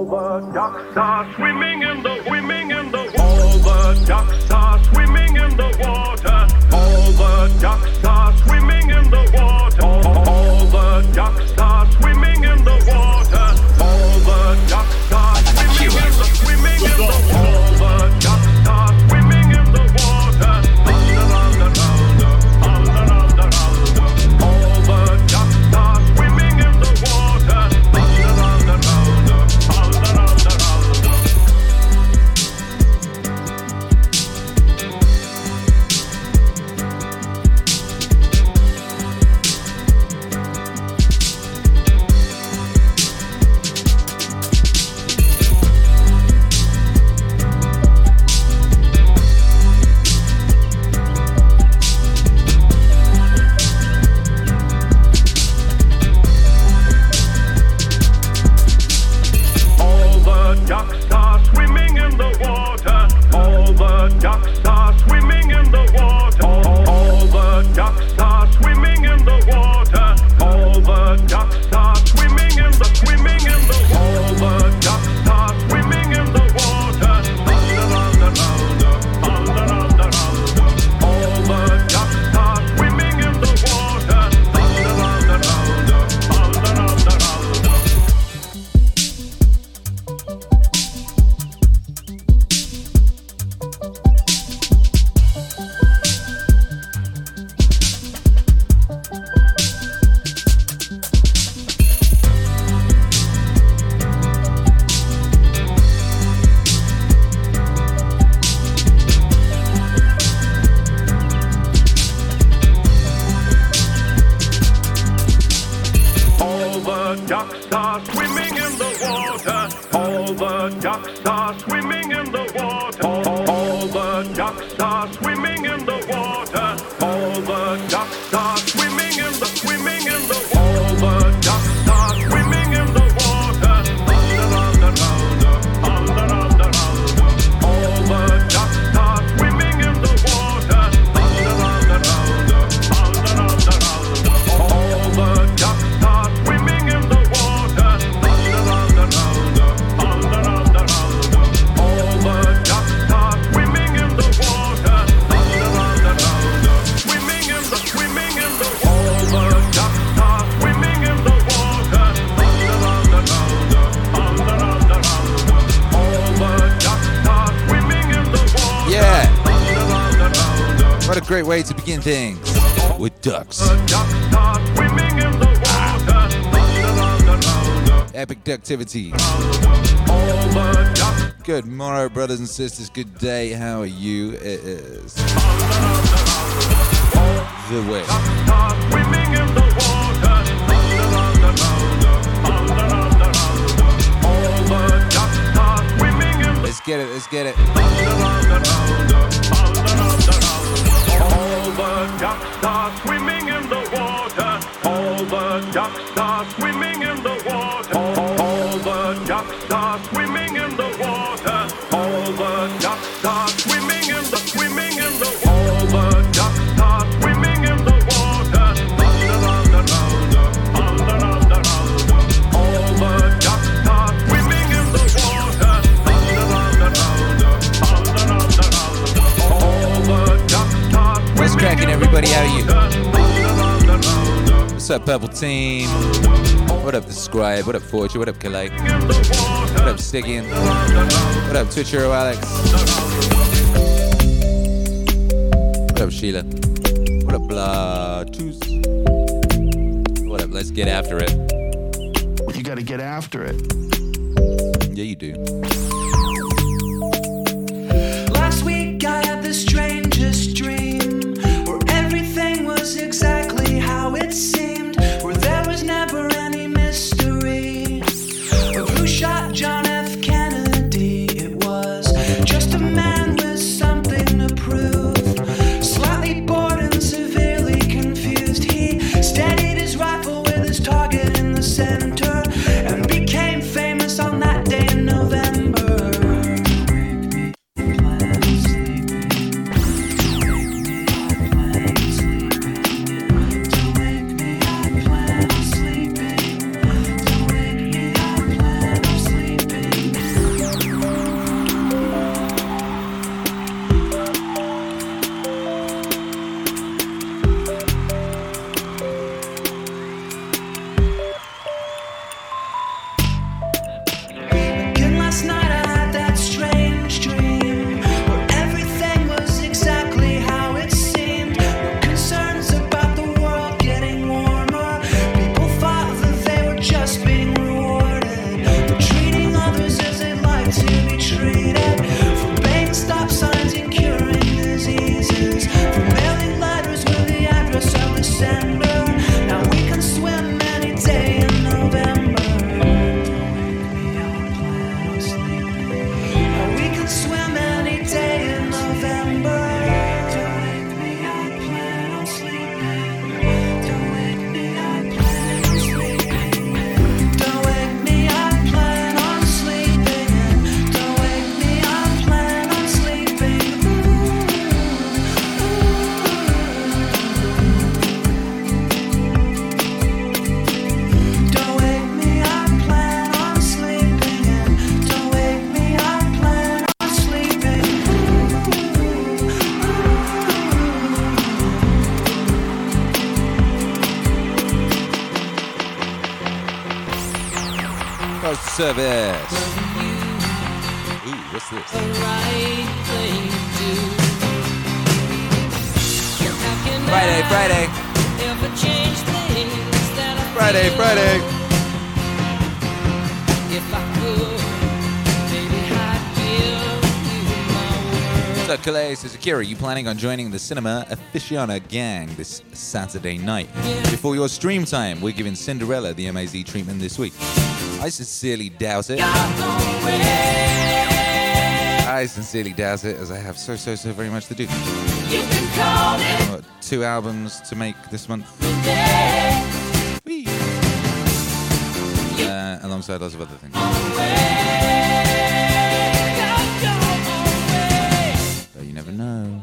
All the ducks are swimming in the water. All the ducks are swimming in the water. All the ducks are swimming in the water. All the ducks activity. Good morrow, brothers and sisters. Good day. How are you? It is the way. Let's get it. Let's get it. What up, Purple Team? What up, The Scribe? What up, Fortune? What up, Kalei? What up, Stickian? What up, Twitchero Alex? What up, Sheila? What up, Blatus? What up, let's get after it. You gotta get after it. Yeah, you do. Postal Service. Ooh, what's this? Friday, Friday. Friday, Friday. What's up, Calais? Says Akira, you planning on joining the Cinema Aficionado gang this Saturday night? Before your stream time, we're giving Cinderella the MAZ treatment this week. I sincerely doubt it. I sincerely doubt it, as I have so, so, so very much to do. Got two albums to make this month. Uh, alongside lots of other things. But you never know.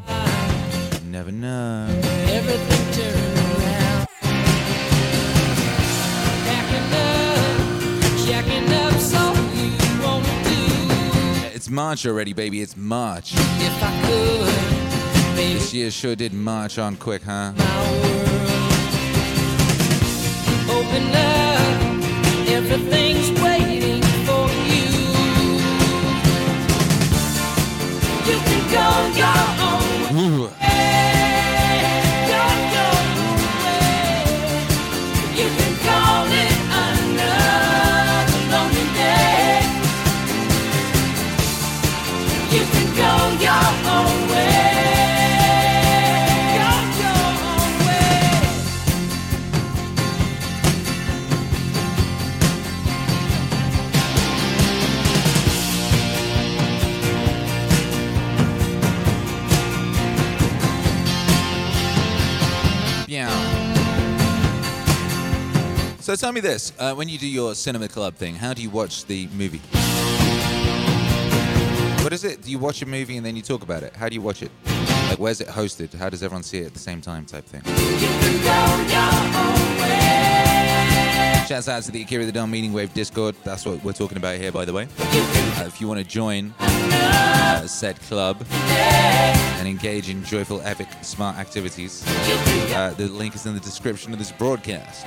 You never know. It's March already, baby. It's March. If I could, baby, This year sure did march on quick, huh? my world. Open up, everything's waiting for you. You can go your own So tell me this: uh, when you do your cinema club thing, how do you watch the movie? What is it? Do you watch a movie and then you talk about it? How do you watch it? Like, where's it hosted? How does everyone see it at the same time? Type thing. Shouts out to the Akira the Don Meaningwave Discord. That's what we're talking about here, by the way. Uh, if you want to join uh, said club and engage in joyful, epic, smart activities, uh, the link is in the description of this broadcast.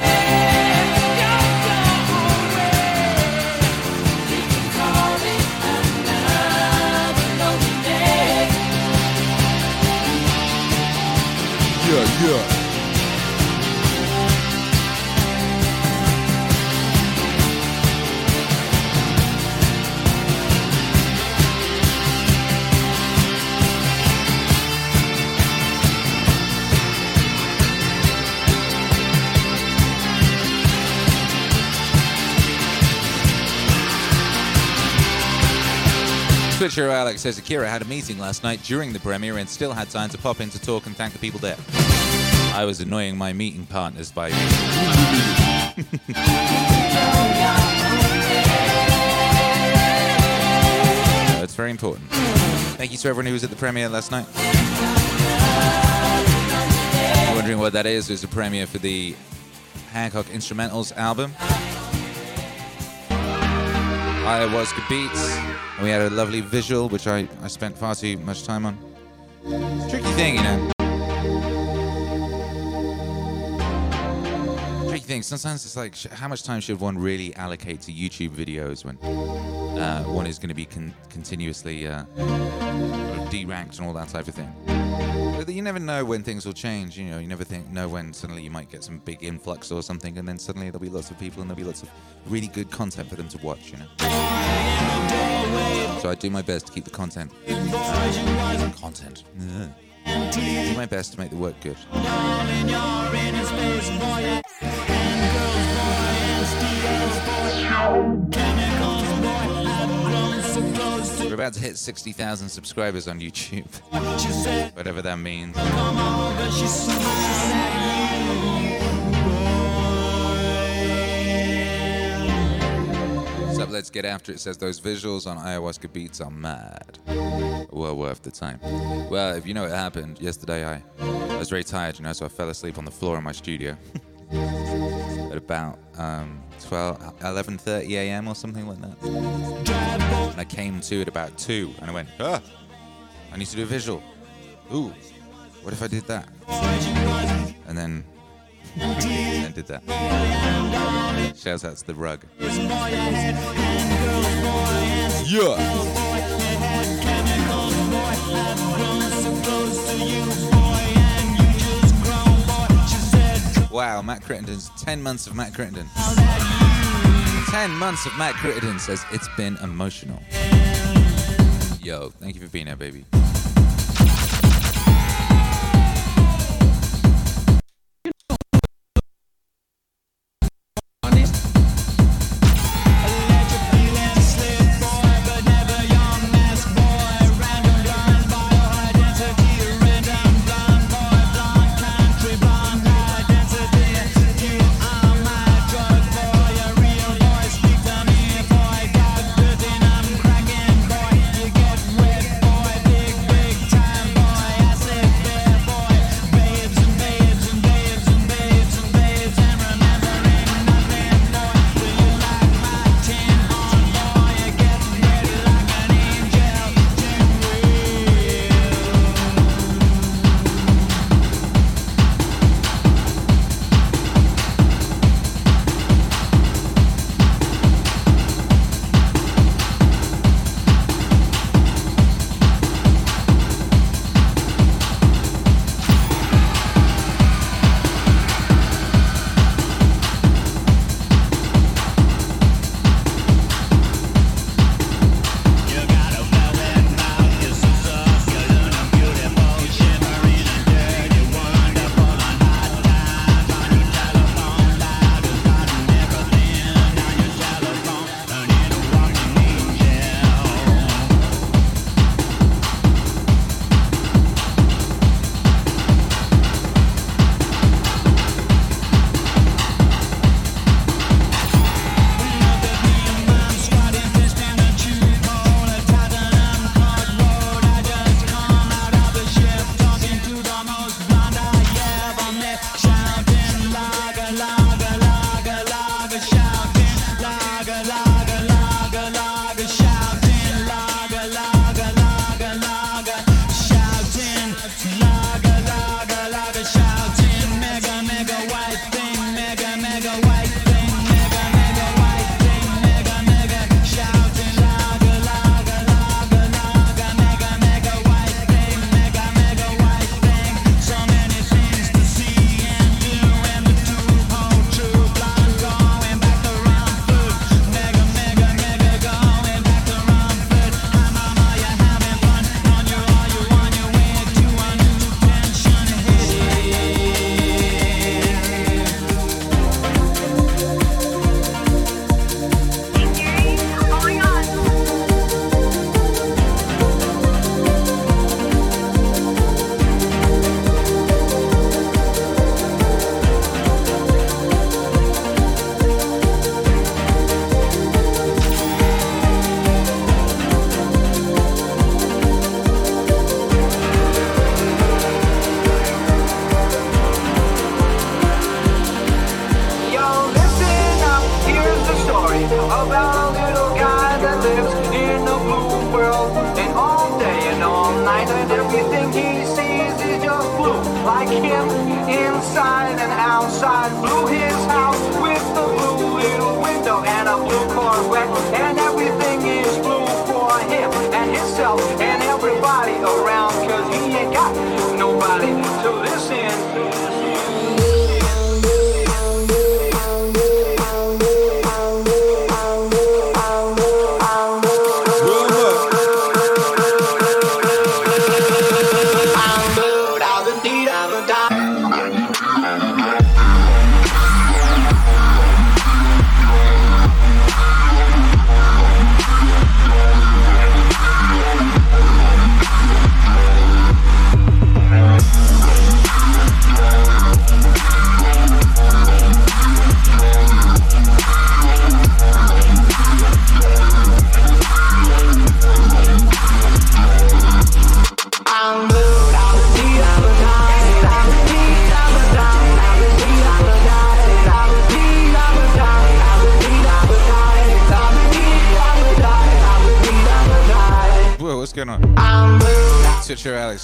Yeah, yeah. Twitcher Alex says Akira had a meeting last night during the premiere and still had time to pop in to talk and thank the people there. I was annoying my meeting partners by That's very important. Thank you to everyone who was at the premiere last night. Wondering what that is? It was a premiere for the Hancock Instrumentals album. Ayahuasca Beats. And we had a lovely visual, which I, I spent far too much time on. Tricky thing, you know. Tricky thing. Sometimes it's like, how much time should one really allocate to YouTube videos when uh, one is going to be con- continuously uh, deranked and all that type of thing? But you never know when things will change. You know, you never think know when suddenly you might get some big influx or something, and then suddenly there'll be lots of people and there'll be lots of really good content for them to watch. You know. So I do my best to keep the content. content. Ugh. do my best to make the work good. About to hit 60,000 subscribers on YouTube. Whatever that means. So let's get after it. Says those visuals on ayahuasca beats are mad. Well worth the time. Well, if you know what happened yesterday, I, I was very tired, you know, so I fell asleep on the floor in my studio at about um, 12, 11:30 a.m. or something like that. And I came to at about two, and I went, ah, I need to do a visual. Ooh, what if I did that? And then and then did that. Shouts out to the rug. Yeah. Wow, Matt Crittenden's 10 months of Matt Crittenden. 10 months of Matt Crittenden says it's been emotional. Yo, thank you for being here, baby.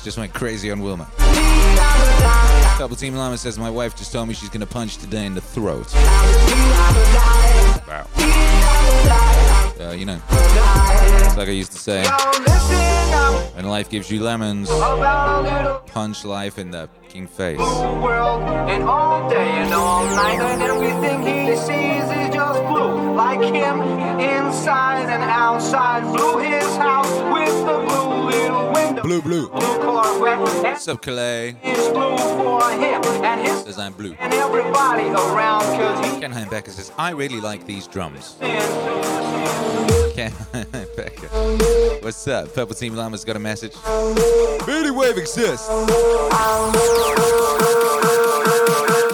Just went crazy on Wilma. Double Team Llama says, My wife just told me she's gonna punch today in the throat. Wow. Uh, you know, it's like I used to say, when life gives you lemons, punch life in the fucking face. world and all day and all night and everything he sees is just blue like him inside and outside blue his house with the blue little window Blue, blue. blue What's up, Calais? it's blue for him and his Says I'm blue. and everybody around cause he Ken Becker says, I really like these drums. been Ken Becker. What's up? Purple Team Llama's got a message. Beanie Wave exists.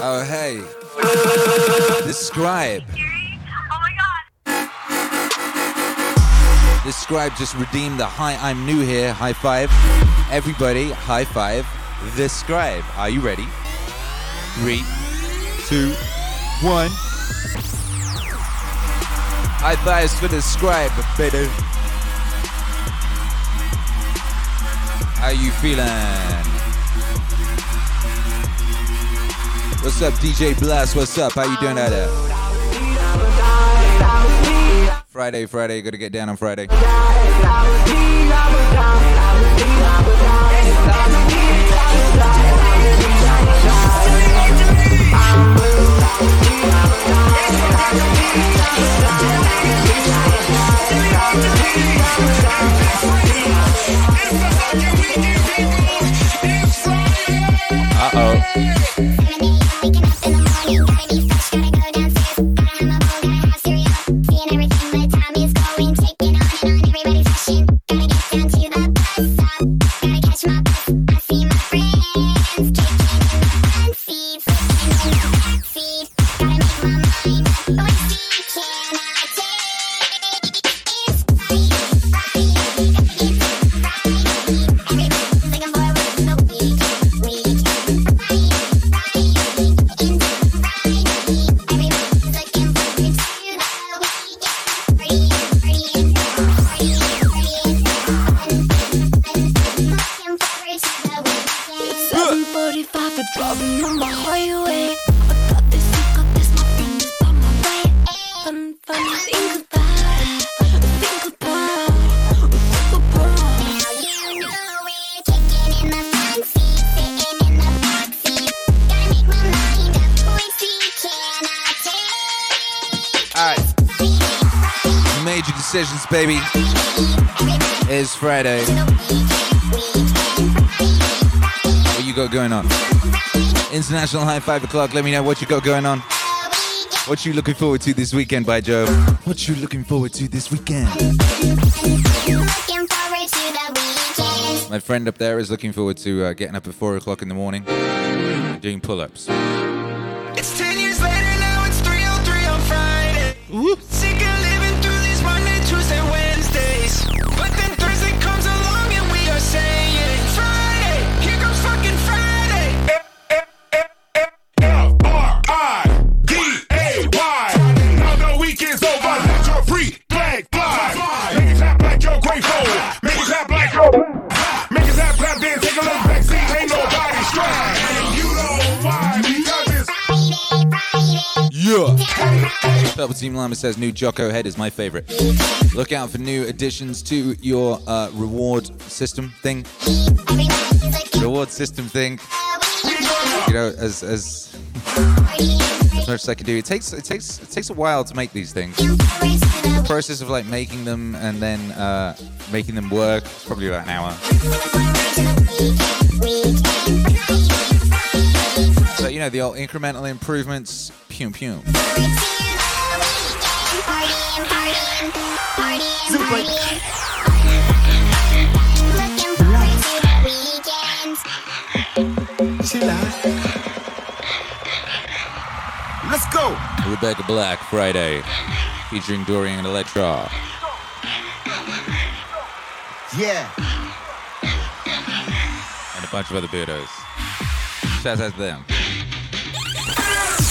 Oh, hey. Describe. This scribe just redeemed the hi, I'm new here. High five. Everybody, high five. This scribe. Are you ready? Three, two, one. High fives for the scribe, baby. How you feeling? What's up, DJ Blast? What's up? How you doing out there? Friday, Friday, gotta get down on Friday. Uh oh. International High Five o'clock. Let me know what you got going on. What you looking forward to this weekend, by Joe? What you looking forward to this weekend? My friend up there is looking forward to uh, getting up at four o'clock in the morning, and doing pull-ups. It's 10 years later, now it's 303 on Friday. Sick Team Llama says new Jocko head is my favorite. Look out for new additions to your uh, reward system thing. Reward system thing. You know, as as as much as I can do. It takes it takes it takes a while to make these things. The process of like making them and then uh, making them work is probably about an hour. So you know the old incremental improvements. Pew pew. Let's go. Rebecca Black Friday, featuring Dorian and Electra. Yeah. and a bunch of other weirdos. Shout out to them.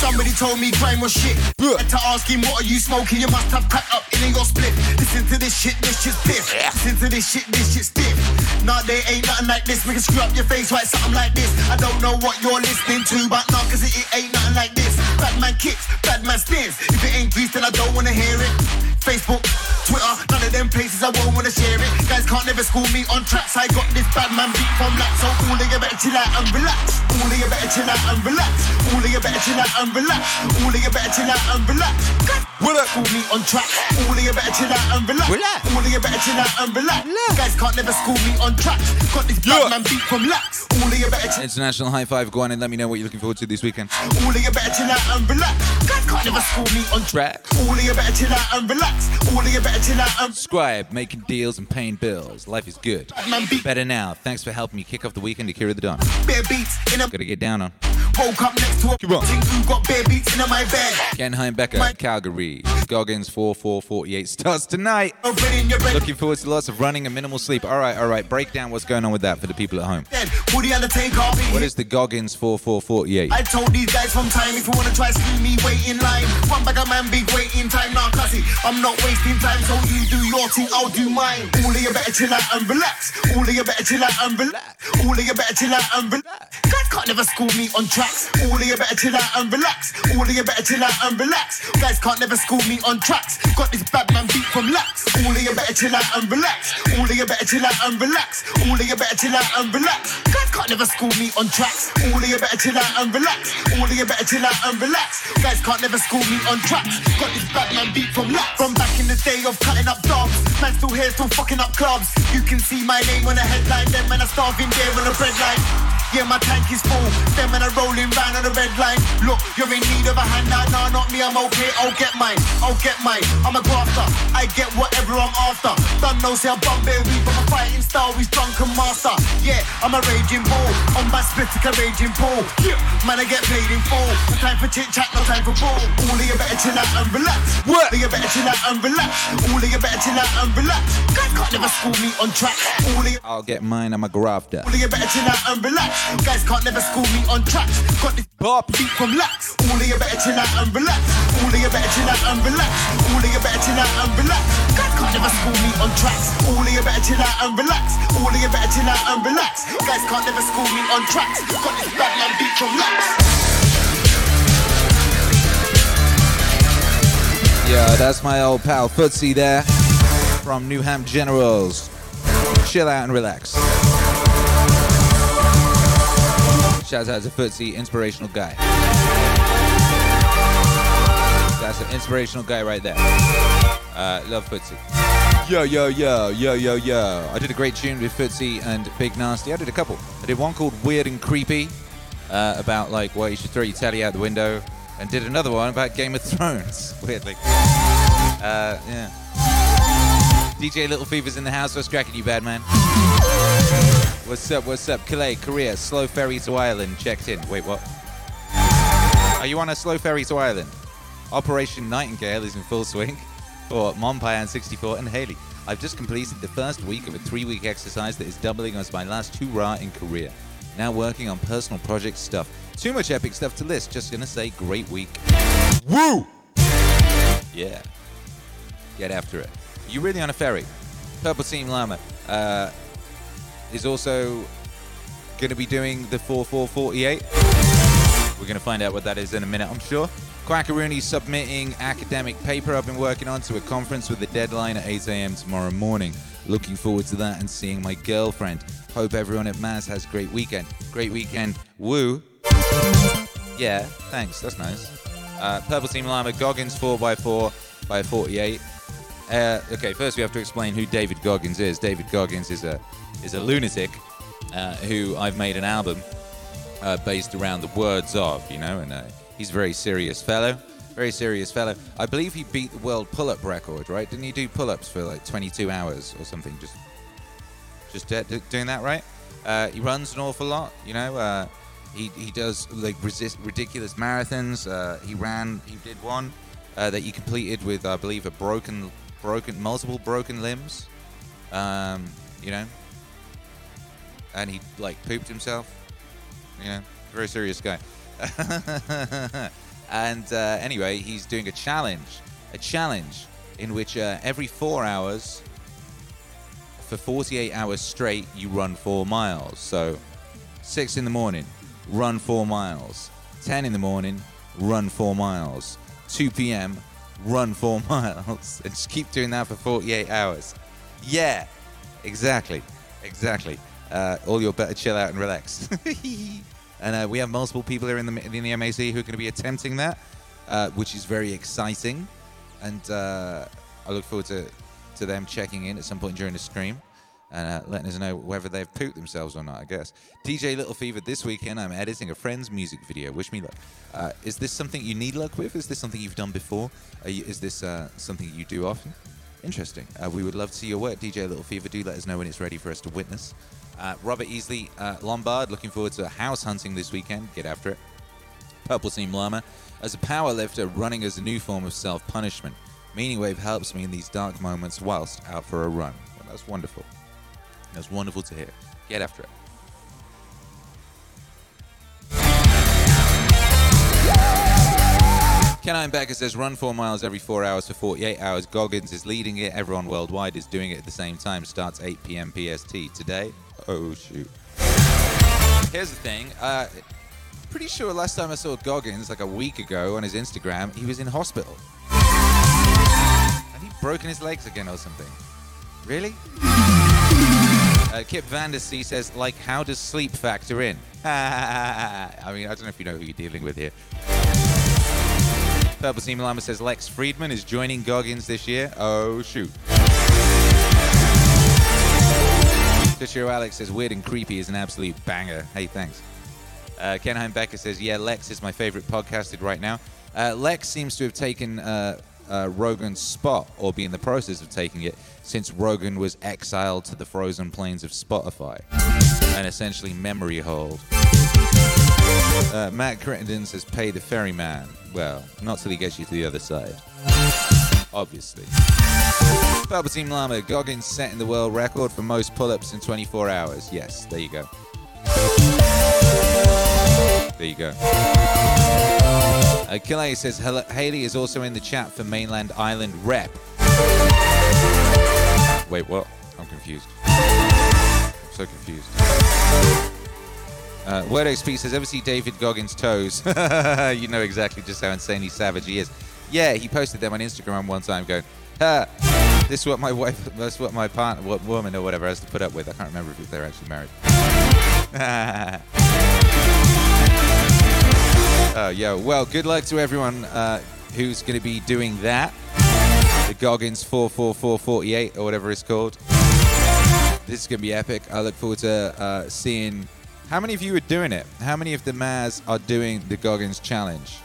Somebody told me crime was shit. Had to ask him, what are you smoking? You must have cut up in your split. Listen to this shit, this shit's piff. Listen to this shit, this shit's stiff. Nah, they ain't nothing like this. We can screw up your face right something like this. I don't know what you're listening to, but nah, cause it, it ain't nothing like this. Bad man kicks, bad man stings. If it ain't grease, then I don't wanna hear it. Facebook, Twitter, none of them places I won't wanna share it. Guys can't never school me on tracks. I got this bad man beat from lax. So all of you better chill out and relax. All of you better chill out and relax. All of you better chill out and relax. All of you better chill out and relax. Will it school me on track? All of you better chill out and relax. Relax. All of you better chill out and relax. Guys can't never school me on tracks. Got this bad man beat from lax. All of you better chill International high five. Go on and let me know what you're looking forward to this weekend. all of you better chill out and relax. Guys can't never school me on track. All of you better chill out and relax. All of you better chill out and Scribe, making deals and paying bills. Life is good. man beat Better now. Thanks for helping me kick off the weekend, Akira the Don. bare beats in a Gotta get down on. woke up next to a Come on. got bare beats in my bed. Ken Heimbecker, My- Calgary. Goggins 4448 starts tonight. Open in your bed. Looking forward to lots of running and minimal sleep. All right, all right. Break down what's going on with that for the people at home. What is the Undertaker be What here? is Goggins 4448? I told these guys from time if you wanna try screw me, wait in line. One bag of man, big waiting time. Nah, cussy, I'm not wasting time, so you do your thing, I'll do mine. All of you better chill out and relax. All of you better chill out and relax. All of you better chill out and relax. Guys can't never school me on tracks. All of you better chill out and relax. All of you better chill out and relax. Guys can't never school me on tracks. Got this bad man beat from lax. All of you better chill out and relax. All of you better chill out and relax. All of you better chill out and relax. Guys can't never school me on tracks. All of you better chill out and relax. All of you better chill out and relax. Guys can't never school me on tracks. Got this bad man beat from lax. From back in the day of cutting up dogs. Man still here, still fucking up clubs. You can see my name on the headline. Them man are starving there on the bread line. Yeah, my tank is full. Are rolling round on the red line. Look, you're in need of a handout. Nah, not me, I'm okay. I'll get mine. I'll get mine. I'm a grafter. I get whatever I'm after. Don't know, say I bum bear weed, but my fighting style is drunken master. Yeah, I'm a raging bull. On my split, like a raging bull. Yeah, man, I get paid in full. No time for chit chat, no time for bull. All of you better chill out and relax. What? All of you better chill out and relax. All of you better chill out and relax. Guys can't never school me on track. All of you. I'll get mine. I'm a grafter. All of you better chill out and relax. Guys can't never school me on tracks. Got this Bop. beat from lax. All of you better chill out and relax. All of you better chill out and relax. All of you better chill out and relax. Guys can't never school me on tracks. All of you better chill out and relax. All of you better chill out and relax. Guys can't never school me on tracks. Got this bad man beat from lax. Yeah, that's my old pal Footsie there from Newham Generals. Chill out and relax. Shout out to Footsie, inspirational guy. That's an inspirational guy right there. Uh, love Footsie. Yo, yo, yo, yo, yo, yo. I did a great tune with Footsie and Big Nasty. I did a couple. I did one called Weird and Creepy uh, about like why you should throw your telly out the window, and did another one about Game of Thrones. Weirdly. Uh, yeah. DJ Little Fever's in the house. What's cracking, you bad man? What's up? What's up? Calais, Korea, slow ferry to Ireland. Checked in. Wait, what? Are you on a slow ferry to Ireland? Operation Nightingale is in full swing for Monpayan 64 and Haley. I've just completed the first week of a three-week exercise that is doubling as my last hurrah in Korea. Now working on personal project stuff. Too much epic stuff to list. Just gonna say, great week. Woo! Yeah. Get after it. You really on a ferry? Purple Team Llama uh, is also going to be doing the 4448. We're going to find out what that is in a minute, I'm sure. Quackaroony submitting academic paper I've been working on to a conference with a deadline at 8 a.m. tomorrow morning. Looking forward to that and seeing my girlfriend. Hope everyone at Maz has a great weekend. Great weekend. Woo. Yeah, thanks. That's nice. Uh, Purple Team Llama, Goggins 4x4 by 48. Uh, okay, first we have to explain who David Goggins is. David Goggins is a is a lunatic uh, who I've made an album uh, based around the words of, you know, and uh, he's a very serious fellow. Very serious fellow. I believe he beat the world pull-up record, right? Didn't he do pull-ups for like 22 hours or something? Just just uh, doing that right. Uh, he runs an awful lot, you know. Uh, he he does like resist ridiculous marathons. He ran, he did one that he completed with, I believe, a broken broken multiple broken limbs. Um, you know, and he like pooped himself. You know, very serious guy. and uh, anyway, he's doing a challenge, a challenge in which uh, every four hours for 48 hours straight, you run four miles. So, 6 in the morning, run four miles. 10 in the morning, run four miles. 2 p.m., run four miles. And just keep doing that for 48 hours. Yeah, exactly. Exactly. Uh, all your better chill out and relax. and uh, we have multiple people here in the, in the MAC who are going to be attempting that, uh, which is very exciting. And uh, I look forward to, to them checking in at some point during the stream and uh, letting us know whether they've pooped themselves or not, I guess. DJ Little Fever, this weekend I'm editing a friend's music video. Wish me luck. Uh, is this something you need luck with? Is this something you've done before? You, is this uh, something you do often? Interesting. Uh, we would love to see your work, DJ Little Fever. Do let us know when it's ready for us to witness. Uh, Robert Easley uh, Lombard, looking forward to house hunting this weekend. Get after it. Purple Team Llama. As a power lifter, running as a new form of self punishment. Meaning Wave helps me in these dark moments whilst out for a run. Well, that's wonderful. That's wonderful to hear. Get after it. Ken Becker says run four miles every four hours for 48 hours. Goggins is leading it. Everyone worldwide is doing it at the same time. Starts 8 p.m. PST today. Oh shoot. Here's the thing. Uh, pretty sure last time I saw Goggins, like a week ago, on his Instagram, he was in hospital. Had he broken his legs again or something? Really? Uh, Kip Vandersea says, like, how does sleep factor in? I mean, I don't know if you know who you're dealing with here. Purple Team Llama says Lex Fridman is joining Goggins this year. Oh, shoot. Twitcher Alex says weird and creepy is an absolute banger. Hey, thanks. Uh, Ken Heimbecker says, yeah, Lex is my favorite podcasted right now. Uh, Lex seems to have taken uh, uh, Rogan's spot or be in the process of taking it since Rogan was exiled to the frozen plains of Spotify and essentially memory hold. Uh, Matt Crittenden says, pay the ferryman. Well, not till he gets you to the other side. Obviously. Purple Team Llama, Goggins setting the world record for most pull ups in 24 hours. Yes, there you go. There you go. Uh, says Haley is also in the chat for Mainland Island Rep. Wait, what? I'm confused. I'm so confused. Uh, Word XP says, ever see David Goggins' toes? you know exactly just how insanely savage he is. Yeah, he posted them on Instagram one time going, this is what my wife, this is what my partner, what woman or whatever has to put up with. I can't remember if they're actually married. Oh, yeah. Well, good luck to everyone uh, who's going to be doing that. The Goggins 44448 or whatever it's called. This is going to be epic. I look forward to uh, seeing how many of you are doing it. How many of the Maz are doing the Goggins challenge?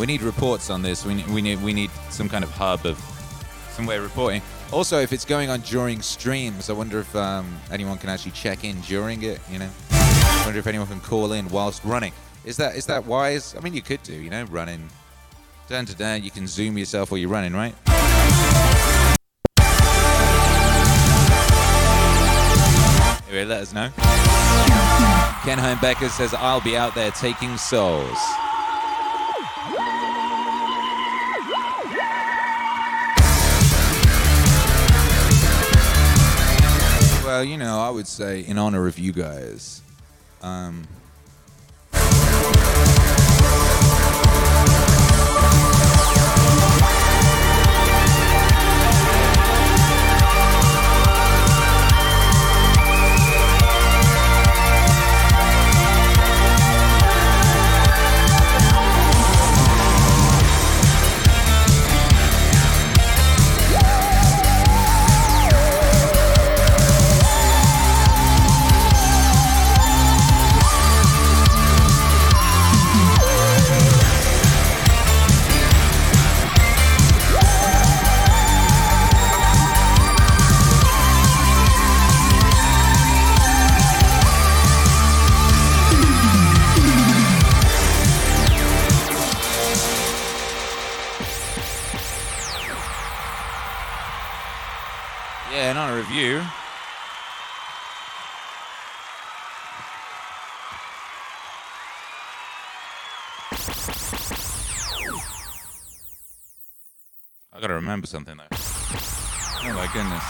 We need reports on this. We need, we need we need some kind of hub of some way of reporting. Also, if it's going on during streams, I wonder if um, anyone can actually check in during it. You know, I wonder if anyone can call in whilst running. Is that is that wise? I mean, you could do. You know, running down to down. You can zoom yourself while you're running, right? Anyway, let us know. Ken Becker says, I'll be out there taking souls. You know, I would say in honor of you guys, um, remember something though. Oh my goodness.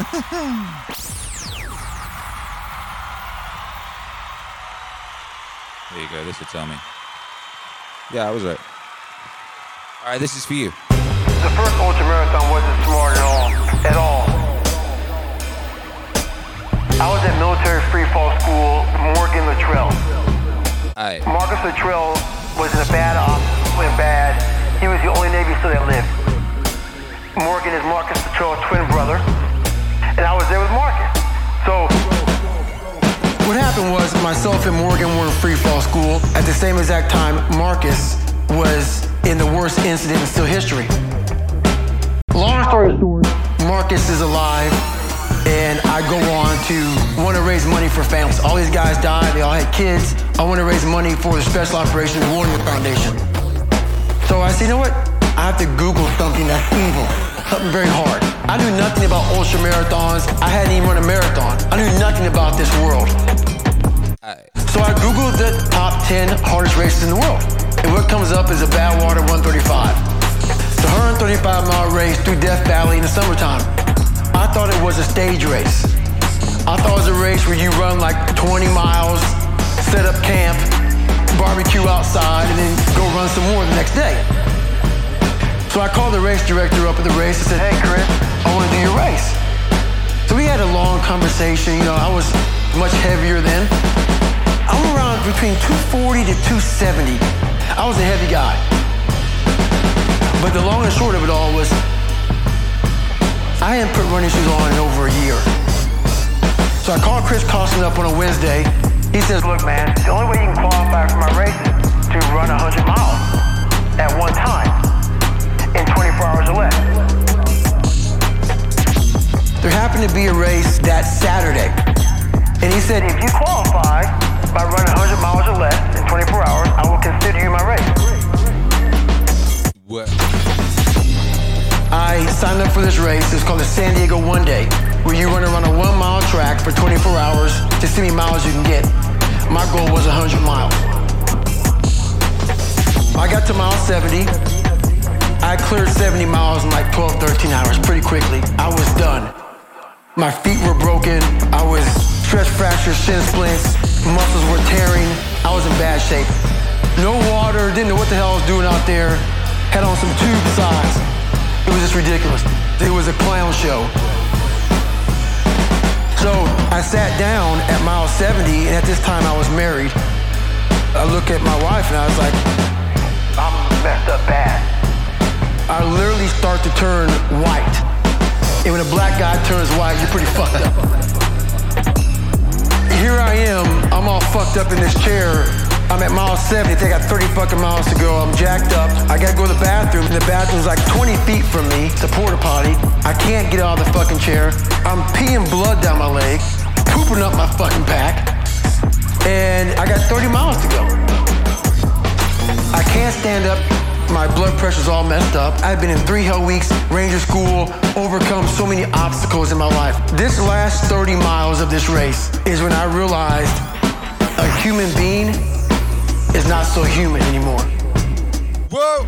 there you go. This will tell me. Yeah, I was right. All right, this is for you. The first ultra marathon wasn't smart at all. At all. I was at military free fall school, Morgan Luttrell. All right. Marcus Luttrell was in a bad op, went bad. He was the only Navy SEAL that lived. Morgan is Marcus Luttrell's twin brother, and I was there with Marcus. So What happened was myself and Morgan were in free fall school. At the same exact time, Marcus was in the worst incident in SEAL history. Long story short, Marcus is alive, and I go on to want to raise money for families. All these guys died, they all had kids. I want to raise money for the Special Operations Warrior Foundation. So I said, you know what? I have to Google something that's evil, something very hard. I knew nothing about ultra marathons. I hadn't even run a marathon. I knew nothing about this world. So I Googled the top 10 hardest races in the world. And what comes up is a Badwater 135. The 135 mile race through Death Valley in the summertime. I thought it was a stage race. I thought it was a race where you run like 20 miles, set up camp, barbecue outside, and then go run some more the next day. So I called the race director up at the race and said, Hey, Chris, I want to do your race. So we had a long conversation. You know, I was much heavier then. I'm around between 240 to 270. I was a heavy guy. But the long and short of it all was I hadn't put running shoes on in over a year. So I called Chris Kostman up on a Wednesday. He says, Look, man, the only way you can qualify for my race is to run 100 miles at one time in 24 hours or less. There happened to be a race that Saturday. And he said, If you qualify by running 100 miles or less in 24 hours, I will consider you my race. What? I signed up for this race. It's called the San Diego One Day, where you run around a one mile track for 24 hours to see how many miles you can get. My goal was 100 miles. I got to mile 70. Cleared 70 miles in like 12, 13 hours pretty quickly. I was done. My feet were broken. I was stress fractures, shin splints, muscles were tearing. I was in bad shape. No water, didn't know what the hell I was doing out there. Had on some tube size. It was just ridiculous. It was a clown show. So I sat down at mile 70, and at this time I was married. I look at my wife and I was like, I'm messed up bad. I literally start to turn white. And when a black guy turns white, you're pretty fucked up. Here I am, I'm all fucked up in this chair. I'm at mile 70, I got 30 fucking miles to go. I'm jacked up. I gotta go to the bathroom. And the bathroom's like 20 feet from me. It's a porta potty. I can't get out of the fucking chair. I'm peeing blood down my leg, pooping up my fucking pack. And I got 30 miles to go. I can't stand up. My blood pressure's all messed up. I've been in three hell weeks, ranger school, overcome so many obstacles in my life. This last 30 miles of this race is when I realized a human being is not so human anymore. Whoa!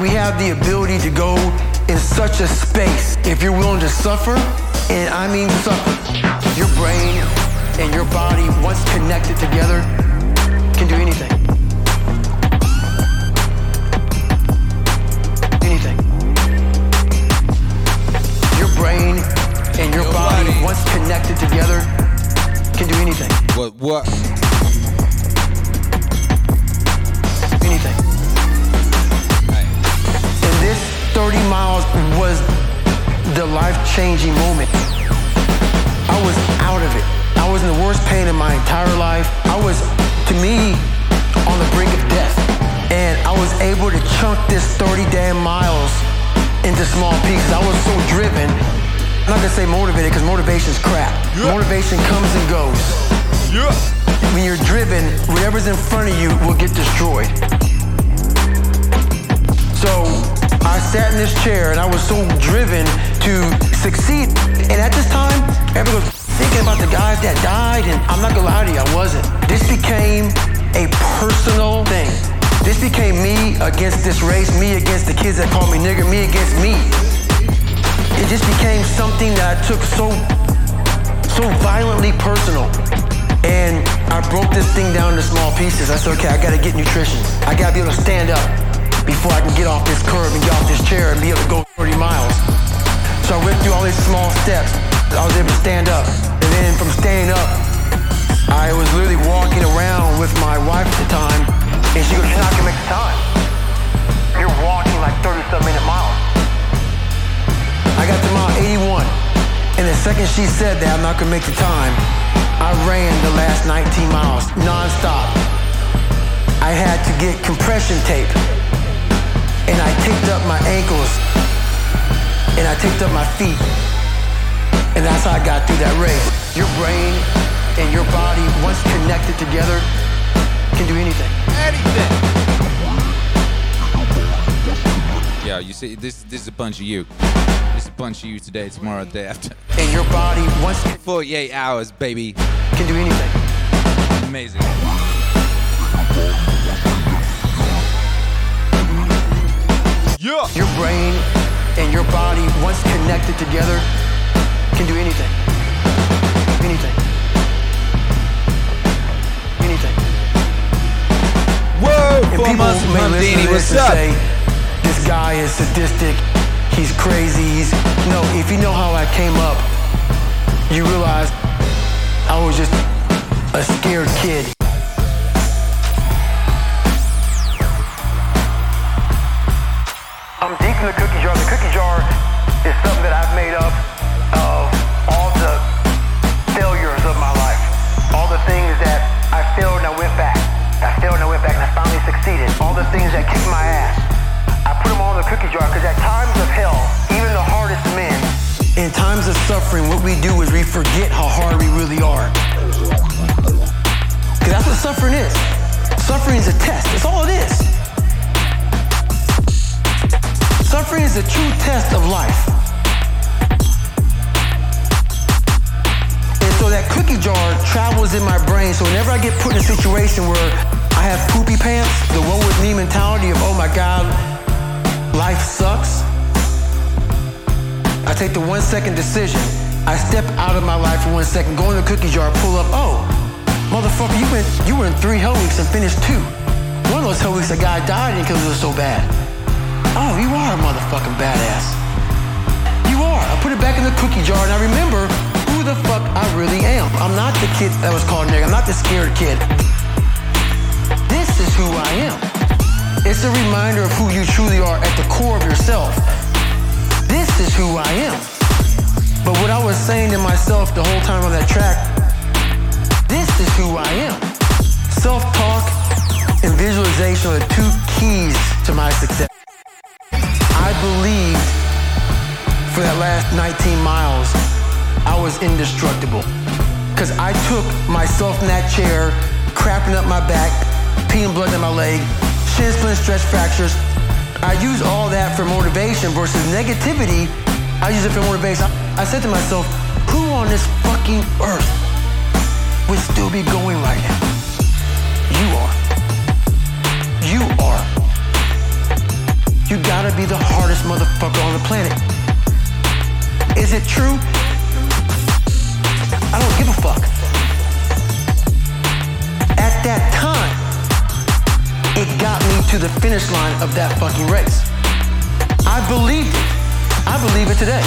We have the ability to go in such a space if you're willing to suffer, and I mean suffer. Your brain and your body, once connected together, can do anything. Anything. Once connected together, can do anything. What? What? anything. And this 30 miles was the life-changing moment. I was out of it. I was in the worst pain in my entire life. I was, to me, on the brink of death. And I was able to chunk this 30 damn miles into small pieces. I was so driven. I'm not gonna say motivated because motivation's crap. Motivation comes and goes. Yeah. When you're driven, whatever's in front of you will get destroyed. So I sat in this chair and I was so driven to succeed. And at this time, everyone was thinking about the guys that died, and I'm not gonna lie to you, I wasn't. This became a personal thing. This became me against this race, me against the kids that call me nigger, me against me. Just became something that I took so, so violently personal. And I broke this thing down into small pieces. I said, okay, I gotta get nutrition. I gotta be able to stand up before I can get off this curb and get off this chair and be able to go 30 miles. So I went through all these small steps. I was able to stand up. And then from standing up, I was literally walking around with my wife at the time, and she goes, you're not gonna make the time. You're walking like 37 minute miles. Got to mile 81, and the second she said that I'm not gonna make the time, I ran the last 19 miles non-stop. I had to get compression tape, and I taped up my ankles, and I taped up my feet, and that's how I got through that race. Your brain and your body, once connected together, can do anything. anything. Yeah, you see, this this is a bunch of you. This is a bunch of you today, tomorrow, the day after. And your body, once 48 hours, baby. can do anything. Amazing. Yeah. Your brain and your body, once connected together, can do anything. Anything. Anything. Whoa, And four people months may listen what's up? say, this guy is sadistic, he's crazy, he's... No, if you know how I came up, you realize I was just a scared kid. I'm deep in the cookie jar. The cookie jar is something that I've made up of all the failures of my life. All the things that I failed and I went back. I failed and I went back and I finally succeeded. All the things that kicked my ass. The cookie jar because at times of hell, even the hardest men In times of suffering, what we do is we forget how hard we really are. Because that's what suffering is. Suffering is a test. That's all it is. Suffering is a true test of life. And so that cookie jar travels in my brain. So whenever I get put in a situation where I have poopy pants, the woe with me mentality of, oh my God, life sucks. I take the one second decision. I step out of my life for one second, go in the cookie jar, pull up. Oh, motherfucker, you went, you were in three hell weeks and finished two. One of those hell weeks, a guy died because it was so bad. Oh, you are a motherfucking badass. You are. I put it back in the cookie jar and I remember who the fuck I really am. I'm not the kid that was called nigga. I'm not the scared kid. This is who I am. It's a reminder of who you truly are at the core of yourself. This is who I am. But what I was saying to myself the whole time on that track, this is who I am. Self-talk and visualization are the two keys to my success. I believed for that last 19 miles, I was indestructible. Cause I took myself in that chair, crapping up my back, peeing blood in my leg, shin splints, stretch fractures. I use all that for motivation versus negativity. I use it for motivation. I said to myself, who on this fucking earth would still be going right now? You are. You are. You gotta be the hardest motherfucker on the planet. Is it true? I don't give a fuck. At that time, got me to the finish line of that fucking race. I believed it. I believe it today.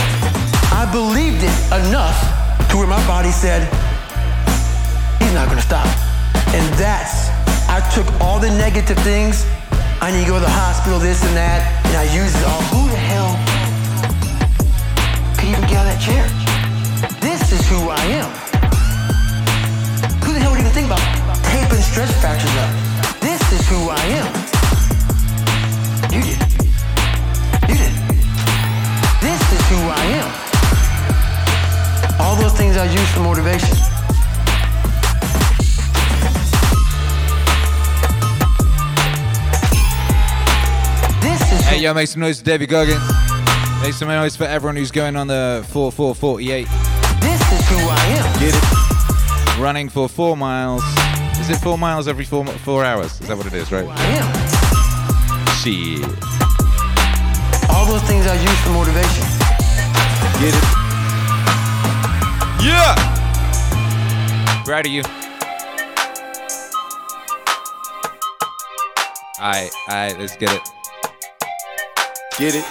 I believed it enough to where my body said, he's not gonna stop. And that's, I took all the negative things, I need to go to the hospital, this and that, and I used it all. Who the hell could even get out of that chair? This is who I am. Who the hell would even think about taping stretch fractures up? This is who I am. You did. You did. This is who I am. All those things I use for motivation. This is Hey, yo, make some noise for Debbie Goggins. Make some noise for everyone who's going on the 4448. This is who I am. Get it? Running for four miles. Is it four miles every four four hours? Is that what it is, right? I am. Shit. All those things I use for motivation. Get it? Yeah. Proud of you. Alright, alright, let's get it. Get it?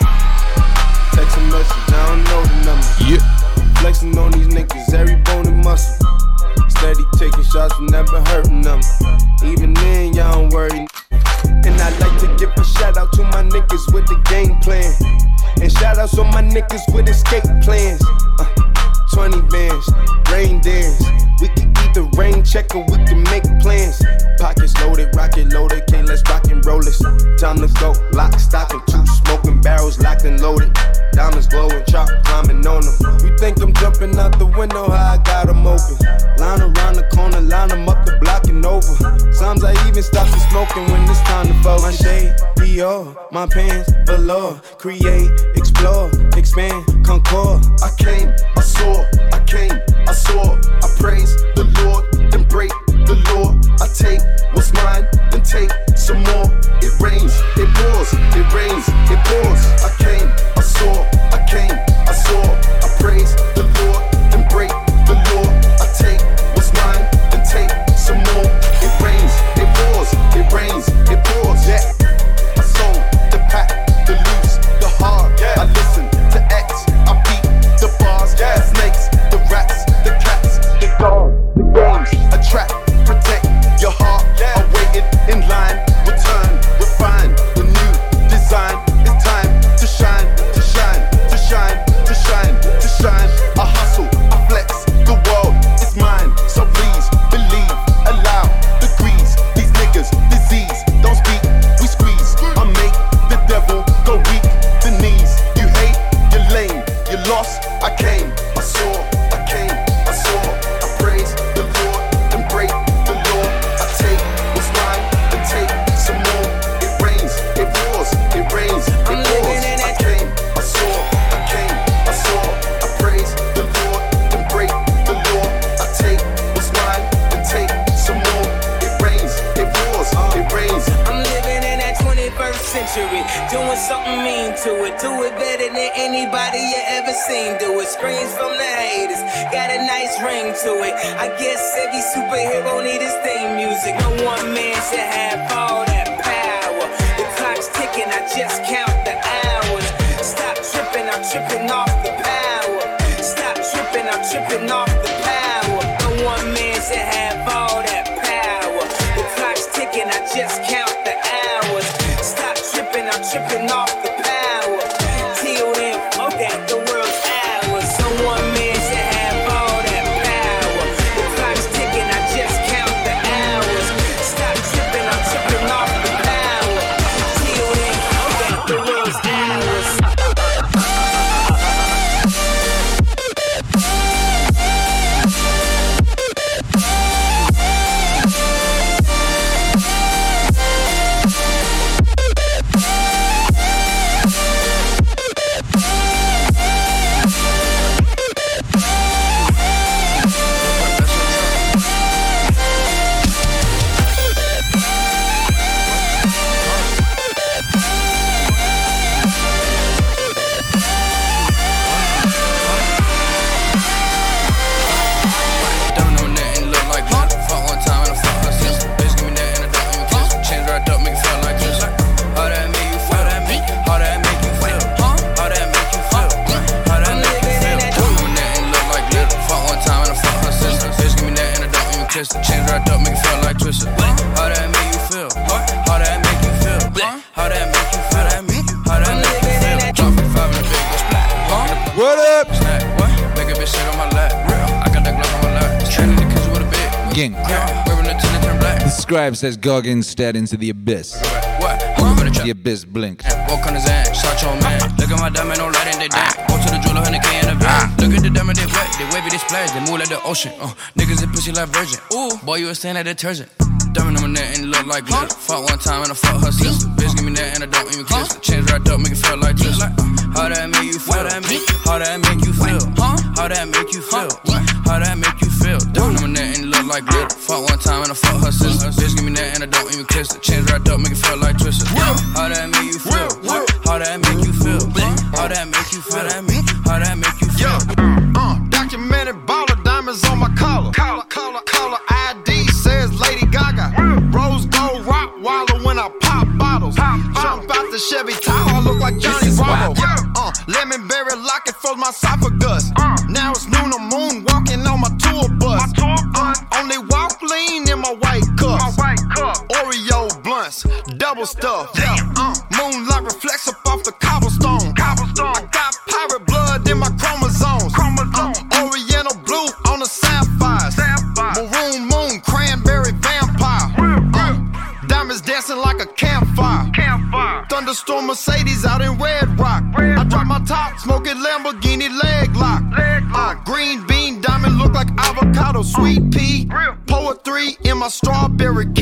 Text a message, I don't know the number. Yeah. Flexing on these niggas, every bone and muscle. Steady taking shots, but never hurting them. Even then, y'all don't worry. And I like to give a shout out to my niggas with the game plan. And shout outs on my niggas with escape plans. Uh, 20 bands, rain dance. We can either rain check or we can make plans. Pockets loaded, rocket loaded, can't let's rock and roll this. Time to go, lock, stock, and two smoking barrels locked and loaded. Diamonds glowing, chop climbing on them. You think I'm jumping out the window, how I got 'em open. Line around the corner, line 'em up the block and over. Sometimes I even stop the smoking when it's time to focus. My shade, Dior, my pants, velour. Create, explore, expand, concord. I came, I saw, I came, I saw. I praise the Lord, then break the law. I take what's mine, then take some more. It rains, it pours, it rains, it pours. I came, I saw, I came, I saw. I praise says Gog instead into the abyss. What? The abyss blinks. Walk on his ass, shot your man. Look at my diamond, no light in the day. Go to the jeweler, 100k in the van. Look at the diamond, they wet, they wavy, they splash, they move like the ocean. Uh, niggas in pussy like virgin. Ooh, boy, you a stand at detergent. Diamond on my neck and it look like glitter. Fuck one time and I fuck her sister. Bitch, give me that and I don't even kiss her. Change right up, make it feel like this. How that make you feel? How that make you feel? How that make you feel? wrapped up, make it feel like twisted. Yeah. How that make you feel? What? How that make you feel? How that make you feel? How that how that make you feel? Yeah. Uh, uh, documented baller diamonds on my collar. Collar, collar, collar. ID says Lady Gaga. Rose gold rock waller when I pop bottles. Pop. Jump out the Chevy Tahoe, look like Johnny Bravo. Yeah. Uh, lemon berry locket for my esophagus. Stuff. Uh, moonlight reflects up off the cobblestone. I got pirate blood in my chromosomes. Uh, Oriental blue on the sapphires. Maroon moon, cranberry vampire. Uh, diamonds dancing like a campfire. campfire. Thunderstorm Mercedes out in Red Rock. I drop my top, smoking Lamborghini leg lock. Uh, green bean diamond look like avocado, sweet pea. Poetry in my strawberry kiwi. I three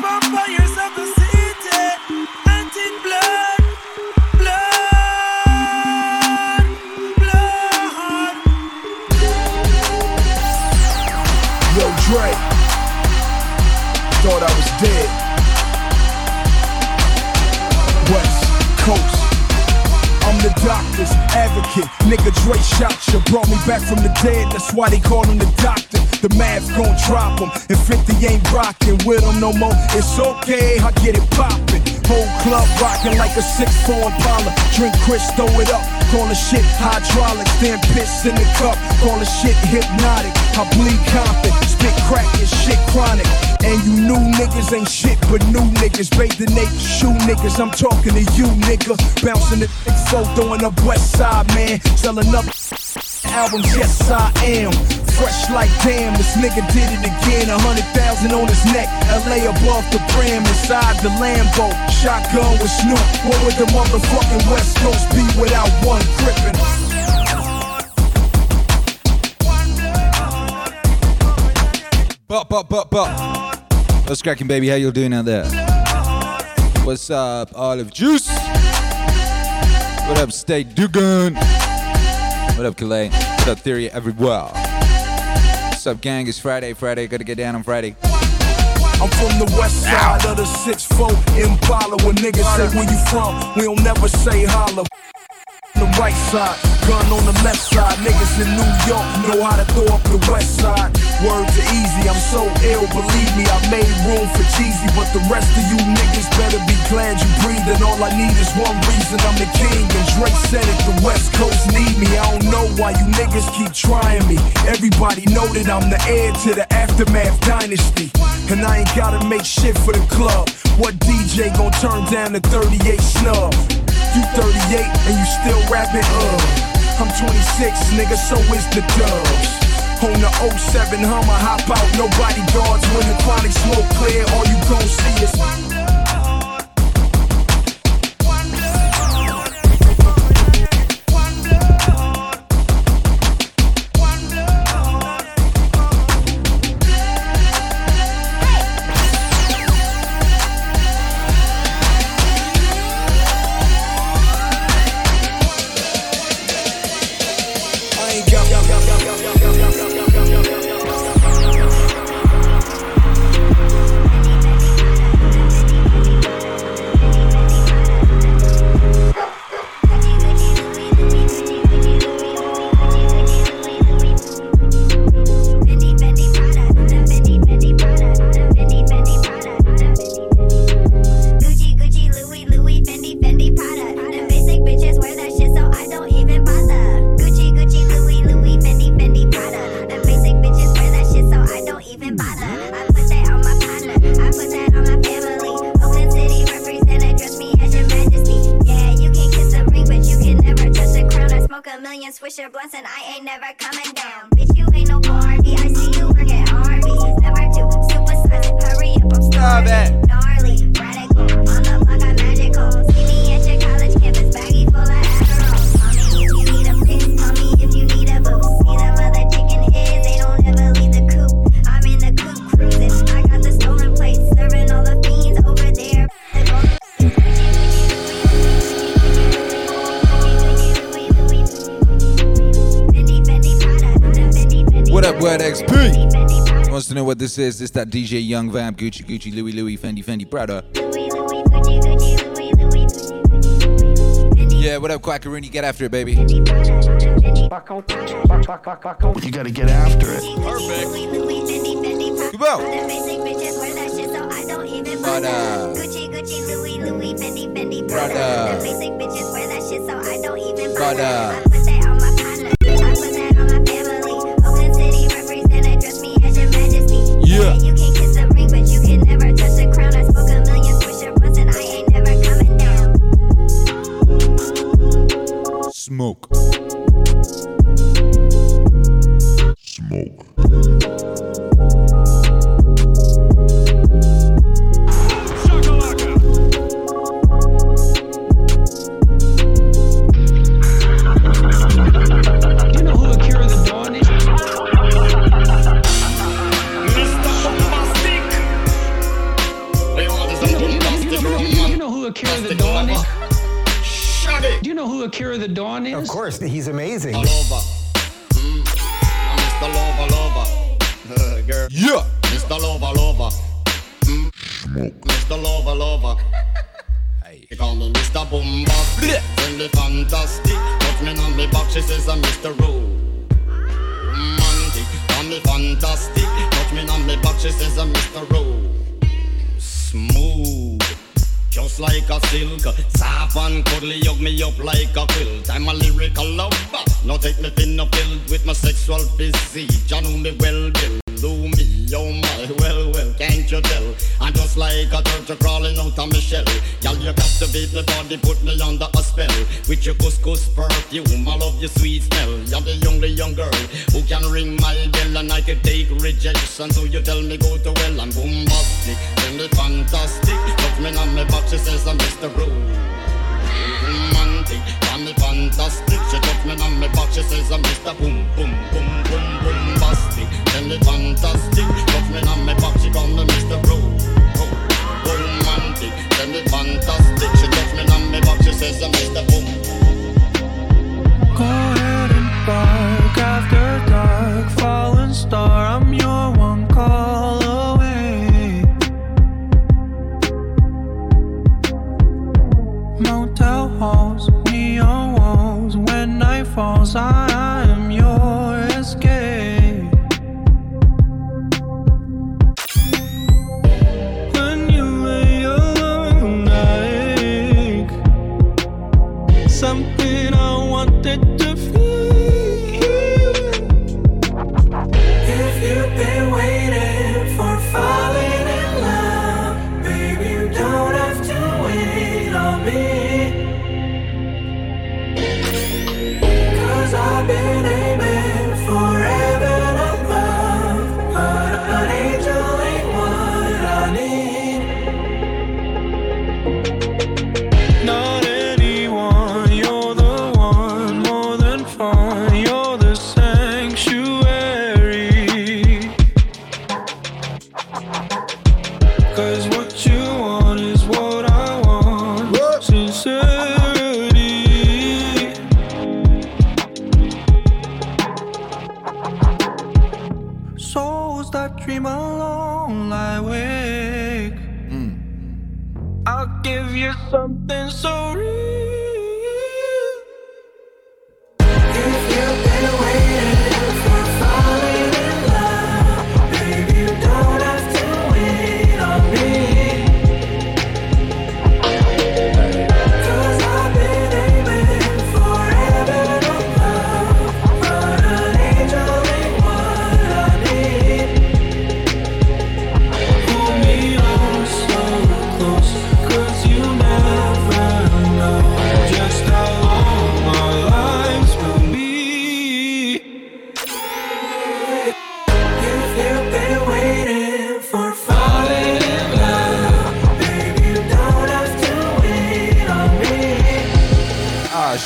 Nigga Dre shot you, brought me back from the dead. That's why they call him the doctor. The math gon' drop him. If 50 ain't rockin' with him no more, it's okay, I get it poppin'. Whole club rockin' like a 6'4 Impala. Drink Chris, throw it up. Call the shit hydraulics, then piss in the cup. Call the shit hypnotic. I bleed confident, spit crack and shit chronic. And you new niggas ain't shit but new niggas. Bathe the naked shoe niggas. I'm talking to you, nigga. Bouncing the photo on the west side, man. Selling up albums, yes I am. Fresh like damn, this nigga did it again. A hundred thousand on his neck, LA above the brim, inside the Lambo. Shotgun with Snoop. What would the motherfucking West Coast be without one gripping? But, but, but, but. What's cracking, baby? How y'all doing out there? What's up, Olive Juice? What up, State Dugan? What up, Calais? What up, Theory everywhere? What's up, gang? It's Friday. Friday. Gotta get down on Friday. I'm from the west side of the 6-4 Impala. When niggas say where you from, we don't never say holla. The right side, gun on the left side. Niggas in New York know how to throw up the west side. Word to easy, I'm so ill, believe me. I made room for cheesy. but the rest of you niggas better be glad you breathing. All I need is one reason, I'm the king. And Drake said it, the West Coast need me. I don't know why you niggas keep trying me. Everybody know that I'm the heir to the aftermath dynasty. And I ain't gotta make shit for the club. What DJ gon' turn down the 38 snub? You 38 and you still rapping, uh. I'm 26, nigga, so is the dubs. On the 07 Hummer, hop out, nobody guards when the chronic smoke clear. All you gon' see is. This is? This that DJ Young Vamp, Gucci, Gucci, Louis, Louis, Fendi, Fendi, Prada. Yeah, what up, Quackaroony? Get after it, baby. You gotta get after it. Come on. Prada. Gucci Gucci Louis Louis Fendi Fendi Prada. Prada. Mr. Lover, lover. They call me Mr. Bombastic. Friendly, fantastic. Touch me on me back, she says I'm Mr. Romantic. Call me fantastic. Touch me on me back, she says I'm Mr. Rowe. Smooth. Just like a silk, soft and cuddly, hug me up like a quilt. I'm a lyrical lover, now take me thin up filled with my sexual physique. You know me well, Bill. Do me, oh my, well, well, can't you tell? I'm just like a turtle crawling out of my shell. Girl, you captivate my body, put me under a spell. With your couscous perfume, I love your sweet smell. You're the only young girl who can ring my bell and I can take rejection. So you tell me go to well, I'm bombastic, tell me fantastic. Touch me on my back, she says I'm Mr. Rowe romantic, and me fantastic. She touch me on me back, she says I'm Mr. Boom Boom Boom Boom Bombastic. Tell me fantastic, me on me back, she call me Mr. Ro Ro- Romantic, tell me fantastic. She touch me on me back, she says I'm Mr. Boom. Go ahead and bark after dark, fallen star. I'm your one call away. Motel halls, neon walls. When night falls, I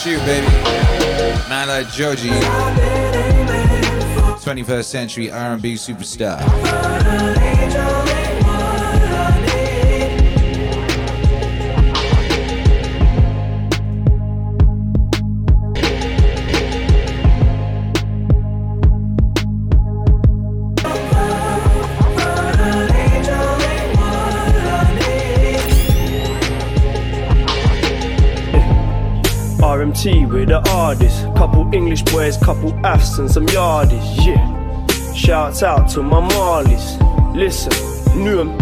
shoot, baby. Man like Joji. 21st century R&B superstar. With the artists. Couple English boys, couple Fs and some yardies. Yeah. Shouts out to my Marleys. Listen, knew.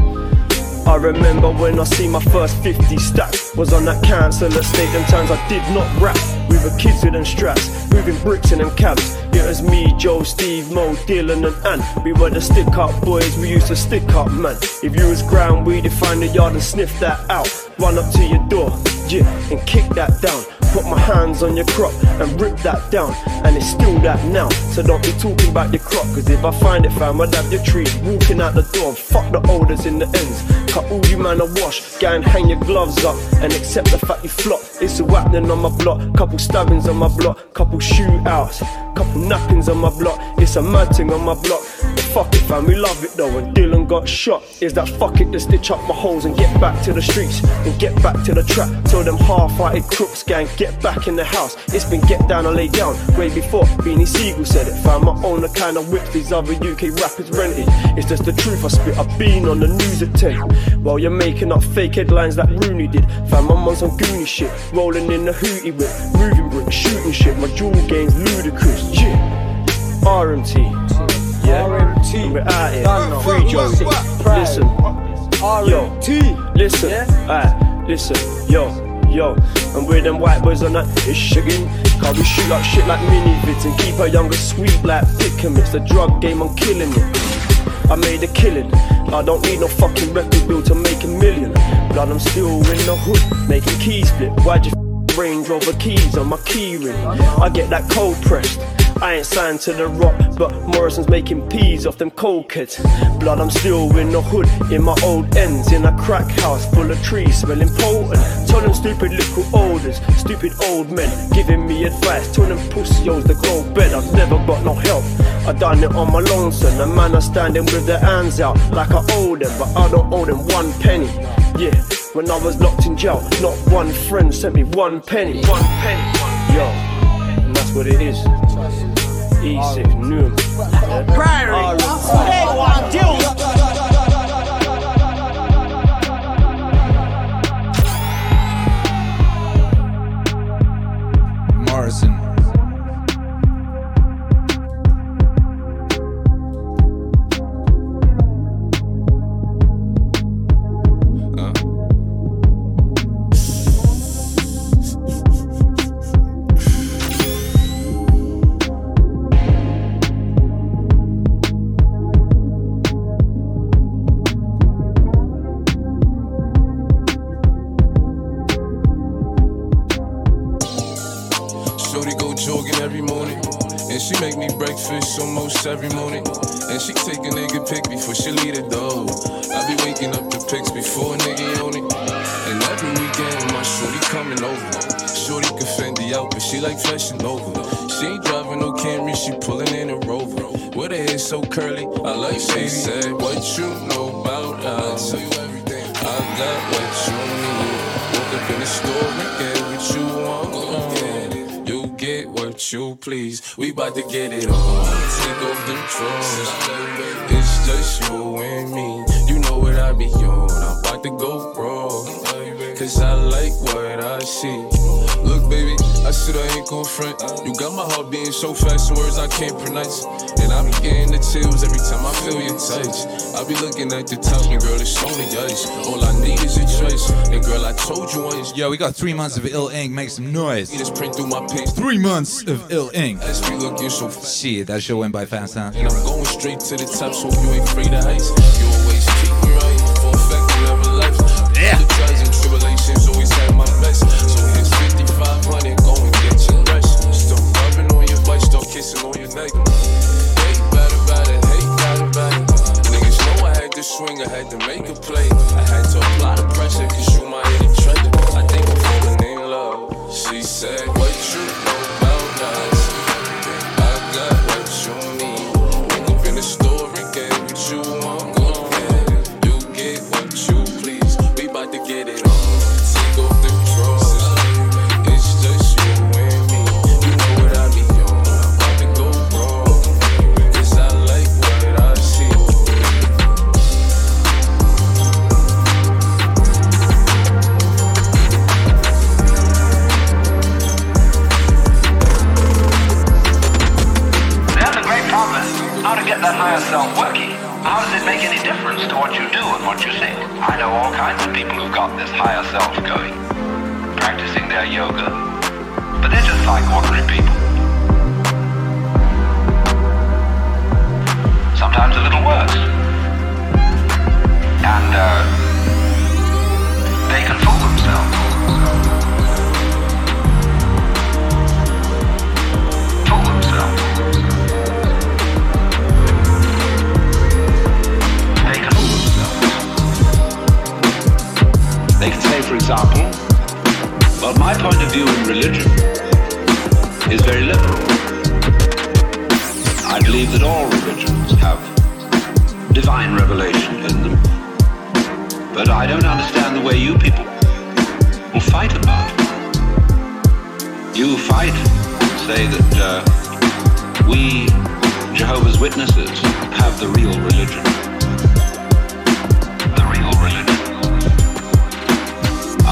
I remember when I see my first 50 stack Was on that council estate, them times I did not rap We were kids with them straps, moving bricks in them cabs It was me, Joe, Steve, Mo, Dylan and Ant We were the stick up boys, we used to stick up man If you was ground, we'd find the yard and sniff that out Run up to your door, yeah, and kick that down Put my hands on your crop and rip that down. And it's still that now. So don't be talking about your crop. Cause if I find it fam I'd have your trees walking out the door. Fuck the olders in the ends. Cut all you man a wash. Go and hang your gloves up And accept the fact you flop. It's a happening on my block. Couple stabbings on my block. Couple shootouts. Couple nappings on my block. It's a mad thing on my block fuck it fam we love it though When Dylan got shot. Is that fuck it to stitch up my holes And get back to the streets And get back to the trap. Till them half-hearted crooks gang Get back in the house. It's been get down and lay down Way before Beanie Sigel said it. Found my own the kind of whips These other UK rappers rented. It's just the truth I spit I've been on the news at 10 While you're making up fake headlines like Rooney did. Found my on some goony shit Rolling in the hootie whip Moving brick, shooting shit. My jewel game's ludicrous Yeah RMT Yeah. RMT We're out here. Free Listen. Yo. Listen. Alright Listen. Yo. Yo, and with them white boys on that it's sugaring. Cause we shoot like shit like mini vids and keep our younger sweet like thick and it's the drug game, I'm killing it. I made a killing. I don't need no fucking record bill to make a million. Blood, I'm still in the hood, making keys flip. Why'd you f- Range Rover keys on my key ring? I get that cold pressed. I ain't signed to the rock, but Morrison's making peas off them cold kids. Blood, I'm still in the hood, in my old ends, in a crack house full of trees, smelling potent. Tell them stupid little olders, stupid old men, giving me advice. Tell them pussios to go bed, I've never got no help. I done it on my lonesome, the man are standing with their hands out like I owe them, but I don't owe them one penny. Yeah, when I was locked in jail, not one friend sent me one penny. One penny. Yo, and that's what it is. Easy, new. Prairie. They like. She ain't driving no Camry, she pulling in a Rover. With her hair so curly, I like she said, What you know about tell you everything. I got what you need. Woke up in the store and get what you want. You get what you please. We bout to get it on. Take off them drawers. It's just you and me. You know what I be on. I'm about to go raw. Cause I like what I see. Look, baby, I said I ain't gon' front. You got my heart beating so fast, words I can't pronounce. And I be getting the chills every time I feel your touch. I be looking at the top, and girl, it's only ice. All I need is a choice. And girl, I told you once. Yo, we got three months of ill ink. Make some noise. Just print through my page. Three months of ill ink. As we looking so Shit, that shit went by fast, huh? And I'm going straight to the top, so you ain't afraid of heights. You always treat me right, for a fact you never left. Yeah. On. Hate bad about it, hate bad about it. Niggas know I had to swing, I had to make a play. I had to apply the pressure, cause you my hidden treasure. I think I'm falling in love. She said, kinds of people who've got this higher self going, practicing their yoga, but they're just like ordinary people. Sometimes a little worse. And uh, for example, well, my point of view in religion is very liberal. I believe that all religions have divine revelation in them. But I don't understand the way you people will fight about it. You fight, and say that uh, we, Jehovah's Witnesses, have the real religion.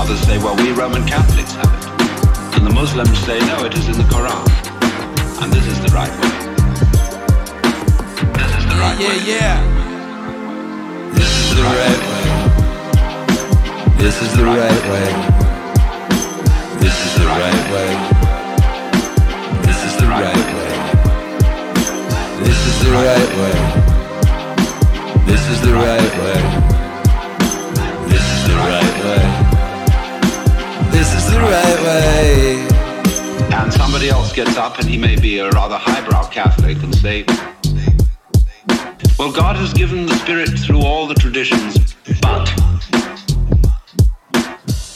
Others say, well, we Roman Catholics have it. And the Muslims say, no, it is in the Quran. And this is the right way. This is the right yeah, way. yeah. This is the right way. This is the right way. This is the right way. This is the right way. This is the right way. This is the right way. This is the right way. This is the right way. And somebody else gets up and he may be a rather highbrow Catholic and say, Well, God has given the Spirit through all the traditions, but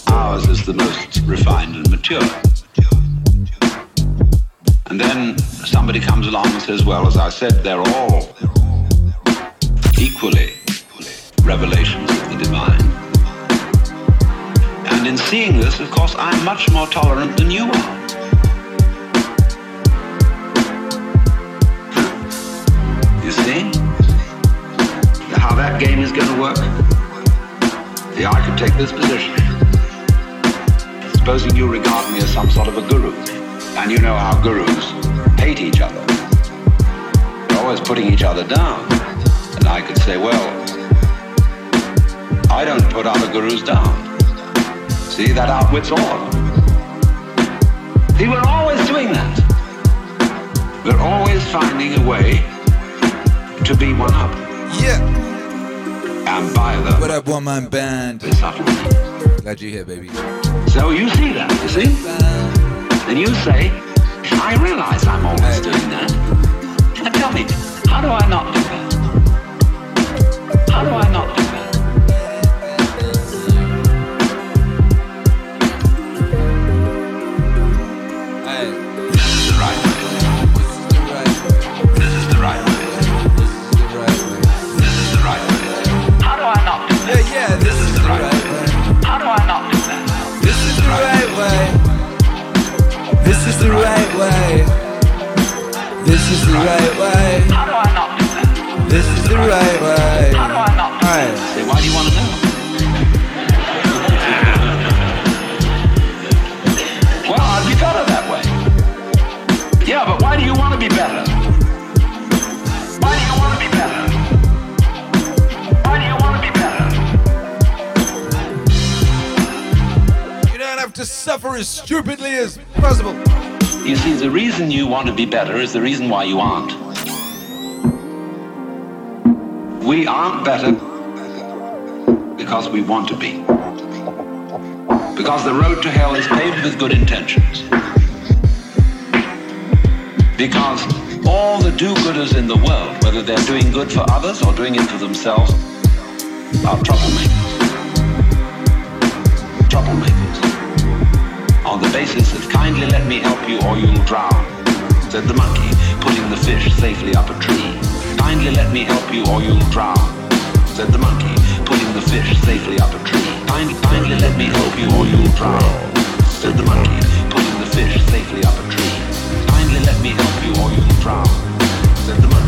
ours is the most refined and mature. And then somebody comes along and says, Well, as I said, they're all equally revelations of the divine. And in seeing this, of course, I'm much more tolerant than you are. You see? How that game is going to work? Yeah, I could take this position. Supposing you regard me as some sort of a guru, and you know how gurus hate each other. They're always putting each other down. And I could say, well, I don't put other gurus down. See, that outwits all. See, we're always doing that. We're always finding a way to be one up. Yeah. And by the What up, one man band? Glad you're here, baby. So you see that, you see? And you say, I realize I'm always doing that. Now tell me, how do I not do that? How do I not do the right way. This is the right way. How do I not do that? This is the right way. How do I not do Alright. that? Say, why do you want to know? well, I'd be better that way. Yeah, but why do you want to be better? Why do you want to be better? Why do you want to be better? You don't have to suffer as stupidly as possible. You see, the reason you want to be better is the reason why you aren't. We aren't better because we want to be. Because the road to hell is paved with good intentions. Because all the do-gooders in the world, whether they're doing good for others or doing it for themselves, are troublemakers. Troublemakers. On the basis of kindly let me help you or you'll drown, said the monkey, putting the fish safely up a tree. Kindly let me help you or you'll drown, said the monkey, putting the fish safely up a tree. Kind, kindly let me help you or you'll drown, said the monkey, putting the fish safely up a tree. Kindly let me help you or you'll drown, said the monkey,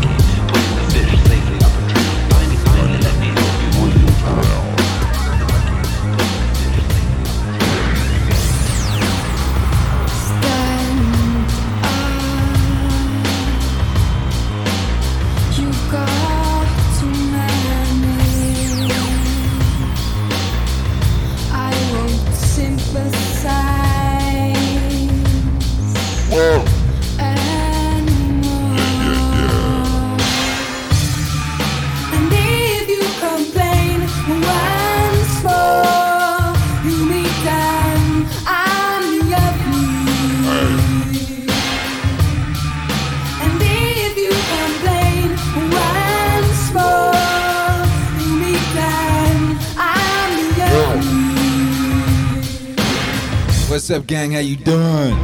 What's up, gang? How you doing?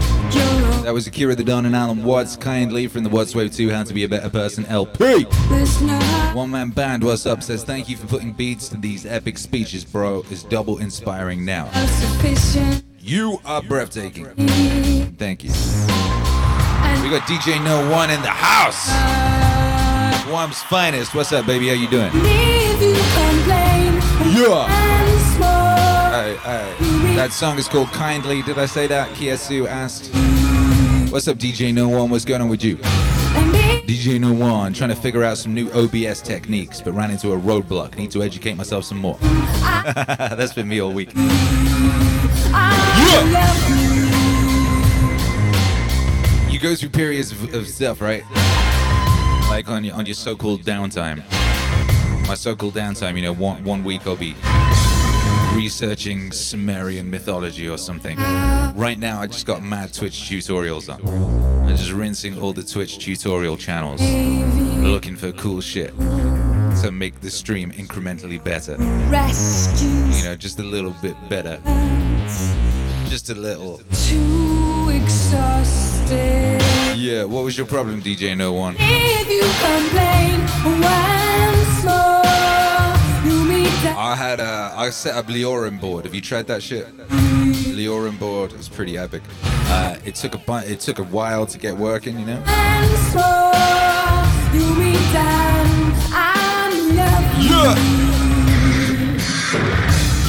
That was Akira the Don and Alan Watts kindly from the Watts Wave 2 How to Be a Better Person LP. One Man Band, what's up? Says thank you for putting beats to these epic speeches, bro. It's double inspiring now. You are breathtaking. Thank you. We got DJ No One in the house. Guam's finest. What's up, baby? How you doing? Yeah. Alright, alright. That song is called Kindly. Did I say that? Kiasu asked. What's up, DJ No One? What's going on with you? DJ No One, trying to figure out some new OBS techniques, but ran into a roadblock. Need to educate myself some more. That's been me all week. You go through periods of, of stuff, right? Like on your on your so-called downtime. My so-called downtime, you know, one one week I'll be researching Sumerian mythology or something. Right now, I just got mad Twitch tutorials on. I'm just rinsing all the Twitch tutorial channels, looking for cool shit to make the stream incrementally better. You know, just a little bit better. Just a little. Too exhausted. Yeah, what was your problem, DJ No One? If you complain once I had a, I set up LioranBoard. Have you tried that shit? LioranBoard is pretty epic. Uh, it took a bu- it took a while to get working, you know. once more, you meet them. I'm loving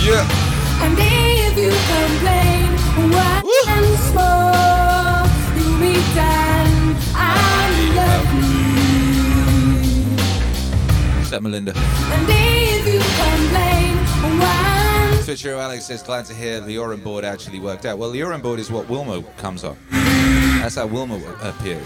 Yeah. And if you complain more, you them. What's Melinda? And if you complain once Twitcher Alex says, glad to hear the LioranBoard actually worked out. Well, the LioranBoard is what Wilma comes on. That's how Wilma appears.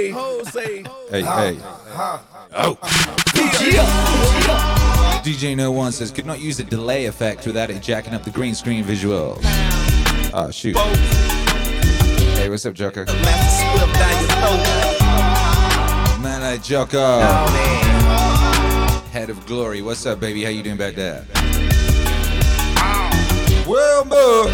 Say, ho say. Hey, hey. Oh. DJ No One says, could not use the delay effect without it jacking up the green screen visual. Oh, ah, shoot. Hey, what's up, Joker? Man, I Jocko. Head of Glory. What's up, baby? How you doing back there? Well, boy.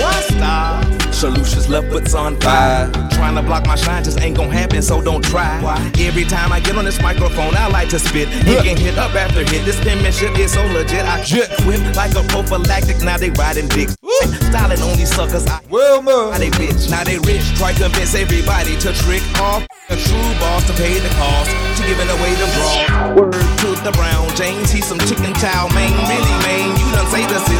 What's up? Solutions left butts on fire. Trying to block my shine just ain't gonna happen, so don't try. Why? Every time I get on this microphone, I like to spit. It can hit up after hit. This penmanship is so legit. I whip like a prophylactic. Now they riding dicks. Styling on these suckers. I well, Now they bitch. Now they rich. Try to convince everybody to trick off. A true boss to pay the cost. To giving away the draw. Word to the Brown James. He's some chicken chow man. Really, man. You done say the silly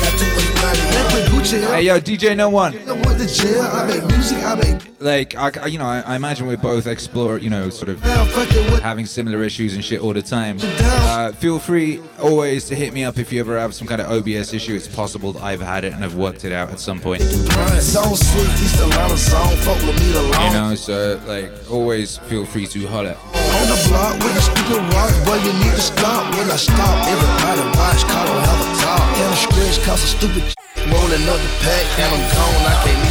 Hey yo, DJ No One. Like, I, I- you know, I, I imagine we both explore, you know, sort of having similar issues and shit all the time. Uh, feel free always to hit me up if you ever have some kind of OBS issue. It's possible that I've had it and I've worked it out at some point. So sweet, East Atlanta song, fuck with me the You know, so like, always feel free to holler. On the block with the rock, boy, you need to stop. When I stop, everybody watch, call on have a talk. And cause stupid rolling up the pack, and I'm gone, I can't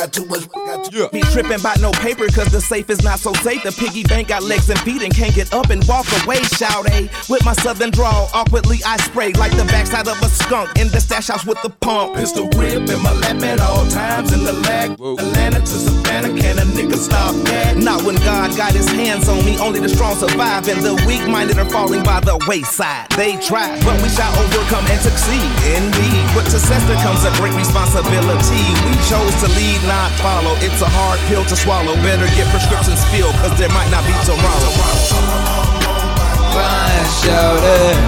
got too much, got too Be tripping about no paper, cause the safe is not so safe. The piggy bank got legs and feet and can't get up and walk away, shout A. With my southern drawl, awkwardly I spray like the backside of a skunk in the stash house with the pump. Pistol grip in my lap at all times in the lag. Atlanta to Savannah, can a nigga stop that? Not when God got his hands on me, only the strong survive and the weak minded are falling by the wayside. They try, but we shall overcome and succeed. Indeed, with success there comes a great responsibility. We chose to lead, not follow. It's a hard pill to swallow. Better get prescriptions filled, cause there might not be tomorrow. Fine, shout it.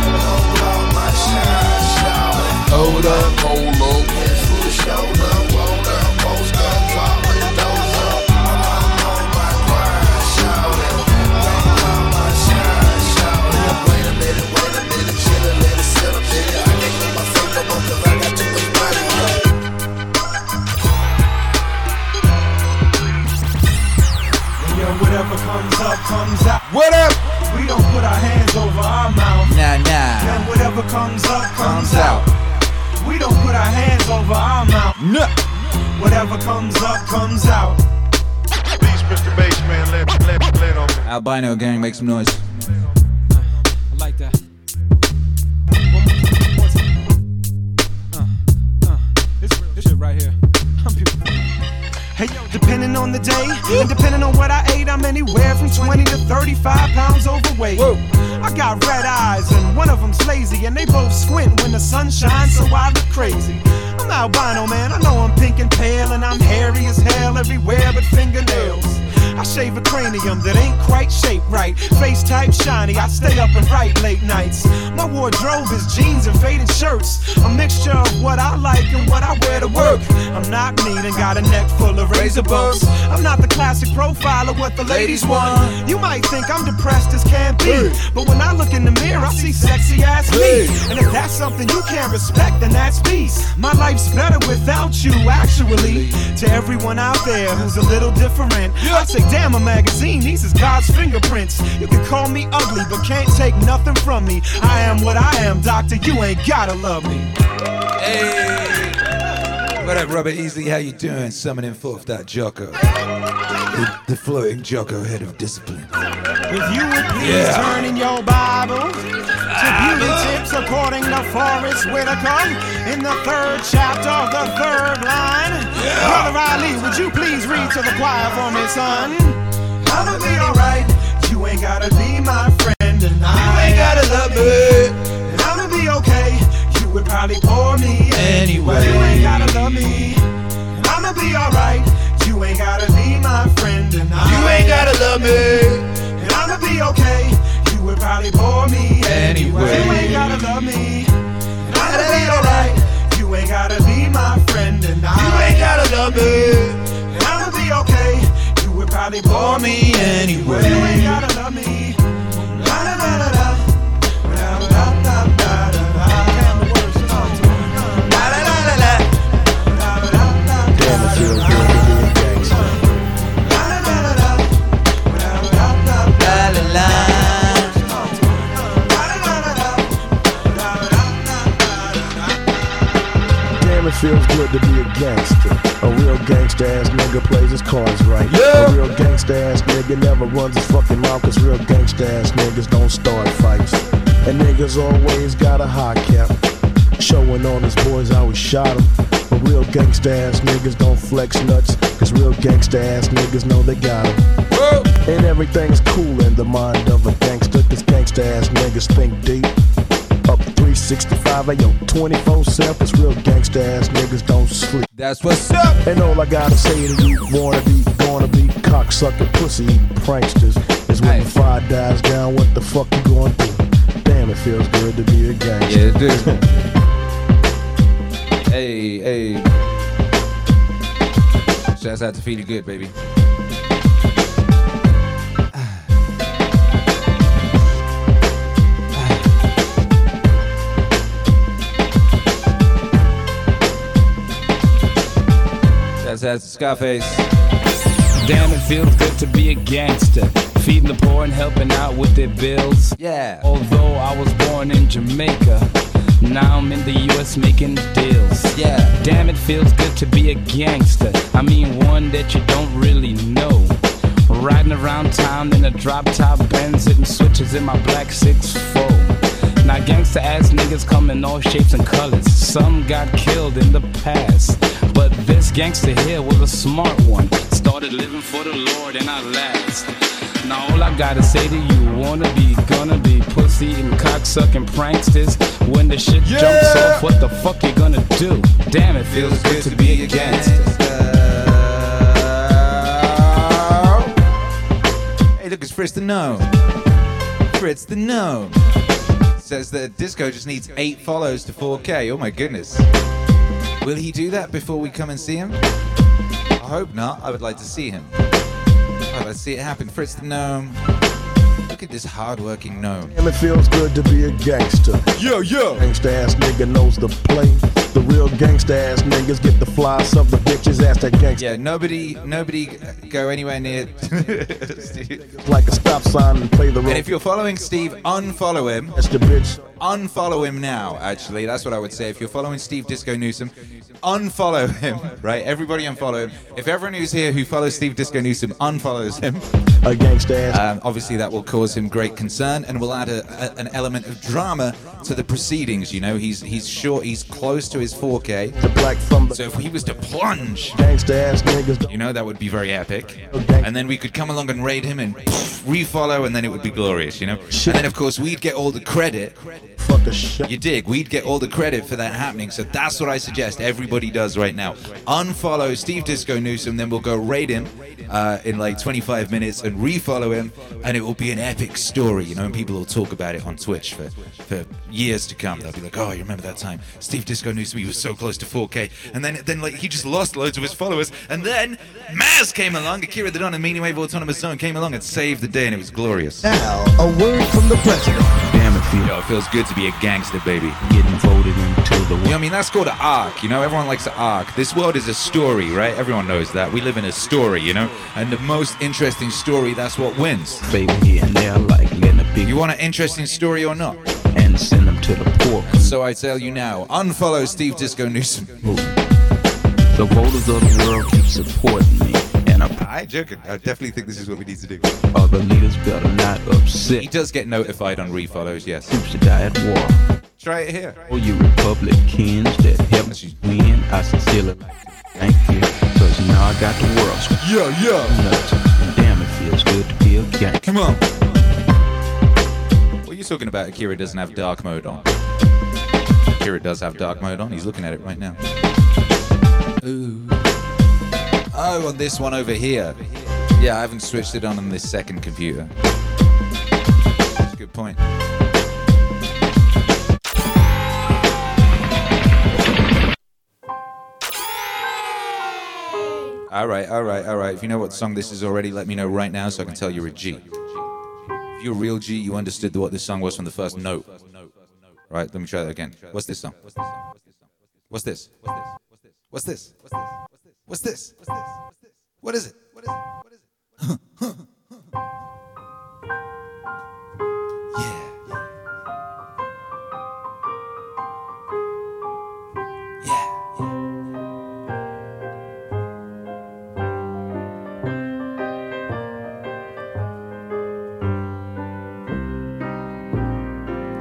Hold up, hold up. Comes out. What up? We don't put our hands over our mouth. Nah, nah. And whatever comes up, comes, out. We don't put our hands over our mouth. No. Whatever comes up, comes out. Please, Mr. Bassman, let, let, let on me. Albino gang, make some noise. Depending on the day and depending on what I ate, I'm anywhere from 20 to 35 pounds overweight. Whoa. I got red eyes and one of them's lazy, and they both squint when the sun shines, so I look crazy. I'm albino, man. I know I'm pink and pale, and I'm hairy as hell everywhere but fingernails. I shave a cranium that ain't quite shaped right. Face type shiny, I stay up and write late nights. My wardrobe is jeans and faded shirts. A mixture of what I like and what I wear to work. I'm not neat and got a neck full of razor bumps. I'm not the classic profile of what the ladies want. You might think I'm depressed as can be. But when I look in the mirror, I see sexy ass me. And if that's something you can't respect, then that's peace. My life's better without you, actually. To everyone out there who's a little different, I say, damn, a magazine, these is God's fingerprints. You can call me ugly, but can't take nothing from me. I am what I am, doctor, you ain't gotta love me. What up, Robert Easley? How you doing? Summoning forth that Jocko. The, the floating Jocko head of discipline. If you would please Yeah. turn in your Bible to beauty tips according to Forest Whitaker in the third chapter of the third line. Brother Ali, would you please read to the choir for me, son? I'ma be alright. You ain't gotta be my friend, and I you ain't gotta love me. And I'ma be okay. Would probably bore me Anyway. But you ain't gotta love me. I'ma be alright. You ain't gotta be my friend, and You ain't gotta love me. and I'ma be okay. You would probably bore me Anyway. You ain't gotta love me. And I'ma be alright. You ain't gotta be my friend, and you ain't gotta love me. And I'ma be okay. You would probably bore me anyway. You ain't gotta love me. La la la la. La feels good to be a gangster. A real gangster ass nigga plays his cards right. Yeah. A real gangster ass nigga never runs his fucking mouth, cause real gangster ass niggas don't start fights. And niggas always got a high cap. Showing on his boys how he shot him. But real gangsta ass niggas don't flex nuts. Cause real gangsta ass niggas know they got him. And everything's cool in the mind of a gangster. Cause gangsta ass niggas think deep. Up 365, ayo, 24 7. Cause real gangsta ass niggas don't sleep. That's what's up. And all I gotta say to you, wanna be, gonna be cocksucker pussy eating pranksters. Is when the fire dies down, what the fuck you gonna do? Damn, it feels good to be a gangster. Yeah, it do. hey, hey. Shouts out to Feed Good, baby. To Scarface. Damn, it feels good to be a gangster. Feeding the poor and helping out with their bills. Yeah. Although I was born in Jamaica, Now I'm in the US making deals. Yeah. Damn, it feels good to be a gangster. I mean, one that you don't really know. Riding around town in a drop top Benz, hitting switches in my black six 6'4. Now, gangsta ass niggas come in all shapes and colors. Some got killed in the past. But this gangster here was a smart one. Started living for the Lord and I last. Now all I gotta say to you, wanna be, gonna be pussy and cocksucking pranksters. When the shit jumps off, what the fuck you gonna do? Damn, it feels good to be a gangster. Hey, look, it's Fritz the Gnome. Fritz the Gnome. Says that Disco just needs eight follows to 4K. Oh my goodness. Will he do that before we come and see him? I hope not. I would like to see him. Alright, let's see it happen. Fritz the Gnome. Look at this hardworking gnome. Damn, it feels good to be a gangster. Yo, yo. Gangsta ass nigga knows the play. The real gangsta ass niggas get the fly, some the bitches ass that gangsta. Yeah, nobody, nobody go anywhere near. Like a stop sign and play the And if you're following Steve, unfollow him. That's the bitch. Unfollow him now, actually. That's what I would say. If you're following Steve Disco Newsom, unfollow him, right? Everybody unfollow him. If everyone who's here who follows Steve Disco Newsom unfollows him, a gangsta ass. Um, obviously, that will cause him great concern and will add a, a, an element of drama to the proceedings. You know, he's he's short, he's close to his 4K. The black So if he was to plunge, you know, that would be very epic. And then we could come along and raid him and refollow, and then it would be glorious, you know? And then, of course, we'd get all the credit. Fuck a shit. You dig? We'd get all the credit for that happening. So that's what I suggest everybody does right now. Unfollow Steve Disco Newsom, then we'll go raid him uh, in like 25 minutes and refollow him, and it will be an epic story, you know? And people will talk about it on Twitch for, for years to come. They'll be like, oh, you remember that time? Steve Disco Newsom, he was so close to 4K. And then, then like, he just lost loads of his followers. And then Maz came along, Akira the Don and Meaningwave Autonomous Zone came along and saved the day, and it was glorious. Now, a word from the president. Damn it, Yo, it feels good to be a gangster, baby. Getting voted into the world. You know I mean? That's called an arc. You know, everyone likes an arc. This world is a story, right? Everyone knows that. We live in a story, you know? And the most interesting story, that's what wins. baby here and there, like letting a big You want an interesting story or not? and send them to the pork. So I tell you now, unfollow Steve Disco Newsom. The voters of the world keep supporting me, I ain't joking. I definitely think this is what we need to do. other leaders better not upset. He does get notified on refollows, yes. Troops to die at war. Try it here. Oh, you Republicans that helped me win, I sincerely like to thank you, cause now I got the world. Yeah, yeah. Nuts. Damn, it feels good to be a gang. Come on. What are you talking about? Akira doesn't have dark mode on. Akira does have dark mode on. He's looking at it right now. Ooh. Oh, on this one over here. Yeah, I haven't switched it on on this second computer. That's a good point. All right, all right, all right. If you know what song this is already, let me know right now so I can tell you're a G. If you're a real G, you understood what this song was from the first note. Right, let me try that again. What's this song? What's this? What's this? What's this? What's this? What's this? What is it? What is it? What is it?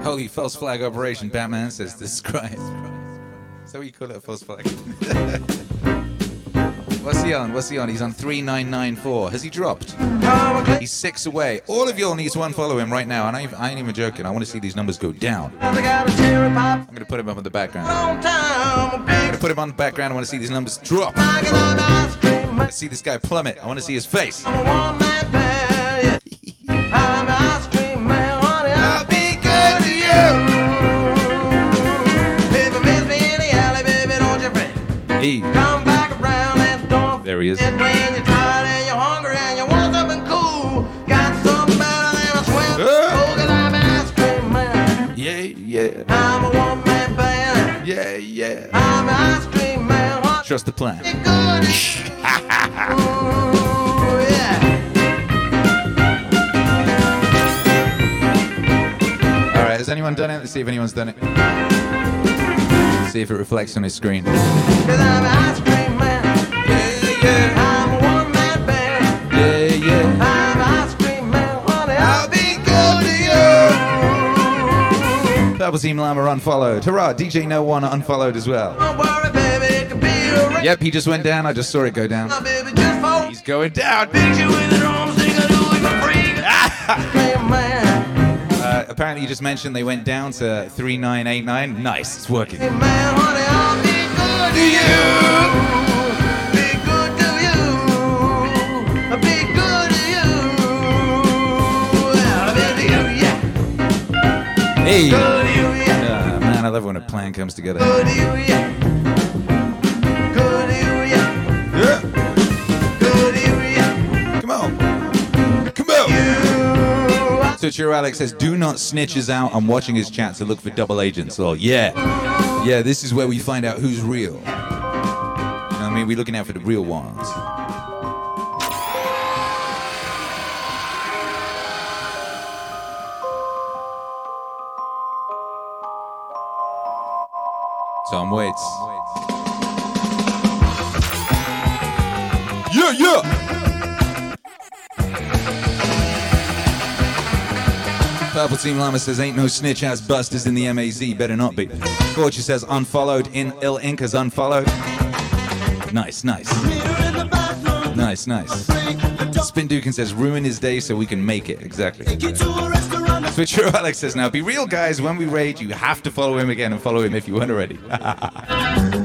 Holy false flag operation, Batman says this is describe. So you call it a false flag. What's he on? What's he on? He's on 3994. Has he dropped? He's six away. All of y'all need to unfollow him right now. And I, I ain't even joking. I want to see these numbers go down. I'm going to put him up in the background. I'm going to put him on the background. I want to see these numbers drop. I want to see this guy plummet. I want to see his face. Hey, there he is. forget when you're tired and you're hungry and you want something cool. Got something better than a swim. 'cause I'm an ice cream man. Yeah, yeah. I'm a one man band. Yeah, yeah. I'm an ice cream man. What Trust the plan. good? Ooh, yeah. All right, has anyone done it? Let's see if anyone's done it. See if it reflects on his screen. Yeah, yeah. Purple Team Llama unfollowed. Hurrah, DJ No One unfollowed as well. Yep, he just went down. I just saw it go down. He's going down. Uh, apparently, you just mentioned they went down to 3989. Nice, it's working. Hey! Ah, man, I love when a plan comes together. Come on. Come on. So Chiro Alex says, do not snitch us out. I'm watching his chat to look for double agents. Oh, yeah. Yeah, this is where we find out who's real. You know I mean? We're looking out for the real ones. Tom Waits. Yeah, yeah. Purple Team Llama says, ain't no snitch ass busters in the MAZ. Better not be. Fortune says, unfollowed in Il Inca's unfollowed. Nice, nice. Nice, nice. Spin Dukin says, ruin his day so we can make it. Exactly. Twitcher Alex says, now be real, guys. When we raid, you have to follow him again and follow him if you weren't already.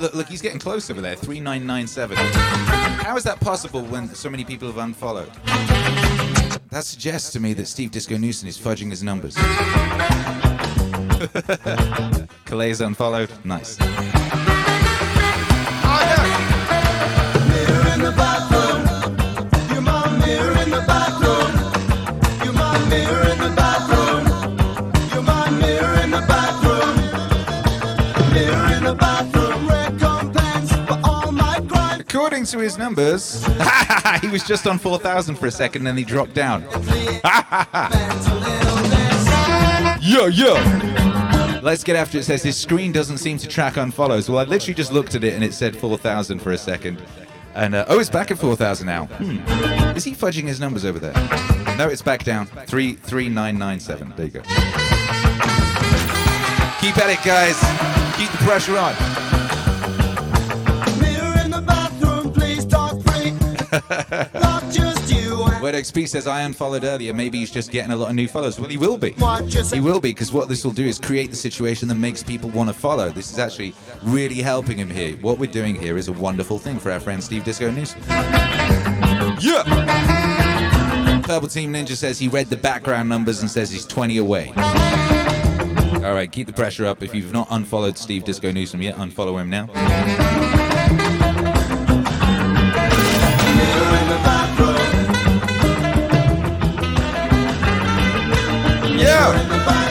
look, look, he's getting close over there. 3997. How is that possible when so many people have unfollowed? That suggests to me that Steve Disco Newsom is fudging his numbers. Calais unfollowed. Nice. His numbers, he was just on 4,000 for a second, then he dropped down. yo, yo. Let's get after it. It says his screen doesn't seem to track unfollows. Well, I literally just looked at it and it said 4,000 for a second. And uh, oh, it's back at 4,000 now. Hmm. Is he fudging his numbers over there? No, it's back down. Three three nine nine seven. There you go. Keep at it, guys. Keep the pressure on. Word XP says I unfollowed earlier. Maybe he's just getting a lot of new followers. Well, he will be. He will be because what this will do is create the situation that makes people want to follow. This is actually really helping him here. What we're doing here is a wonderful thing for our friend Steve Disco Newsom. Yeah. Purple Team Ninja says he read the background numbers and says he's 20 away. All right, keep the pressure up. If you've not unfollowed Steve Disco Newsom yet, unfollow him now. Yeah.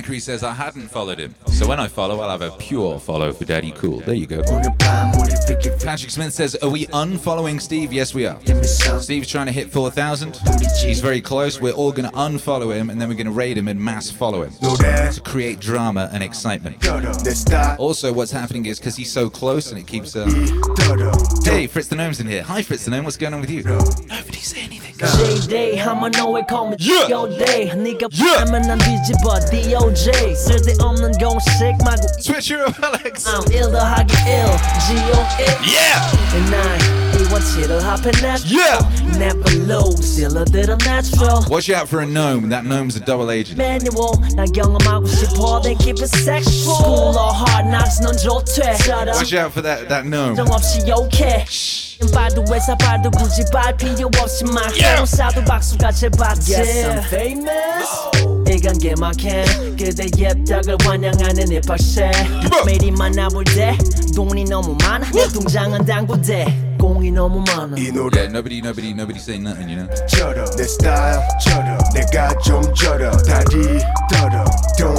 Zachary says I hadn't followed him. So when I follow, I'll have a pure follow for Daddy Cool. There you go. Patrick Smith says, Are we unfollowing Steve? Yes, we are. Steve's trying to hit 4,000. He's very close. We're all going to unfollow him and then we're going to raid him and mass follow him to create drama and excitement. Also, what's happening is because he's so close and it keeps. Uh... Hey, Fritz the Gnome's in here. Hi, Fritz the Gnome. What's going on with you? Nobody say anything. J-Day 한번 너의 call me Yo Day 네가 보면 난 뒤집어 DOJ 쓸데없는 공식 말고 Switch your Alex I'm 1 더하기 1 G-O-1 Yeah And I 원치를 합해 natural Never lose 딜러들은 natural Watch out for a gnome. That gnome's a double agent. manual 난 경험하고 싶어 They keep it sexual School or hard knocks 넌 좋대 Shut up Watch out for that that gnome. 정없이 욕해 바둑에서 바둑 굳이 발 필요 없이 막 yeah. 사도 박수가 제받지 Yes I'm famous 이건 게막해 그대 예탁을 환영하는 힙합새 매일이 만나볼 때 돈이 너무 많아 내 통장은 당구대 공이 너무 많아 Yeah, nobody, nobody, nobody saying nothing, you know. 절어 내 스타일 절어 내가 좀 절어 다리 떨어 돈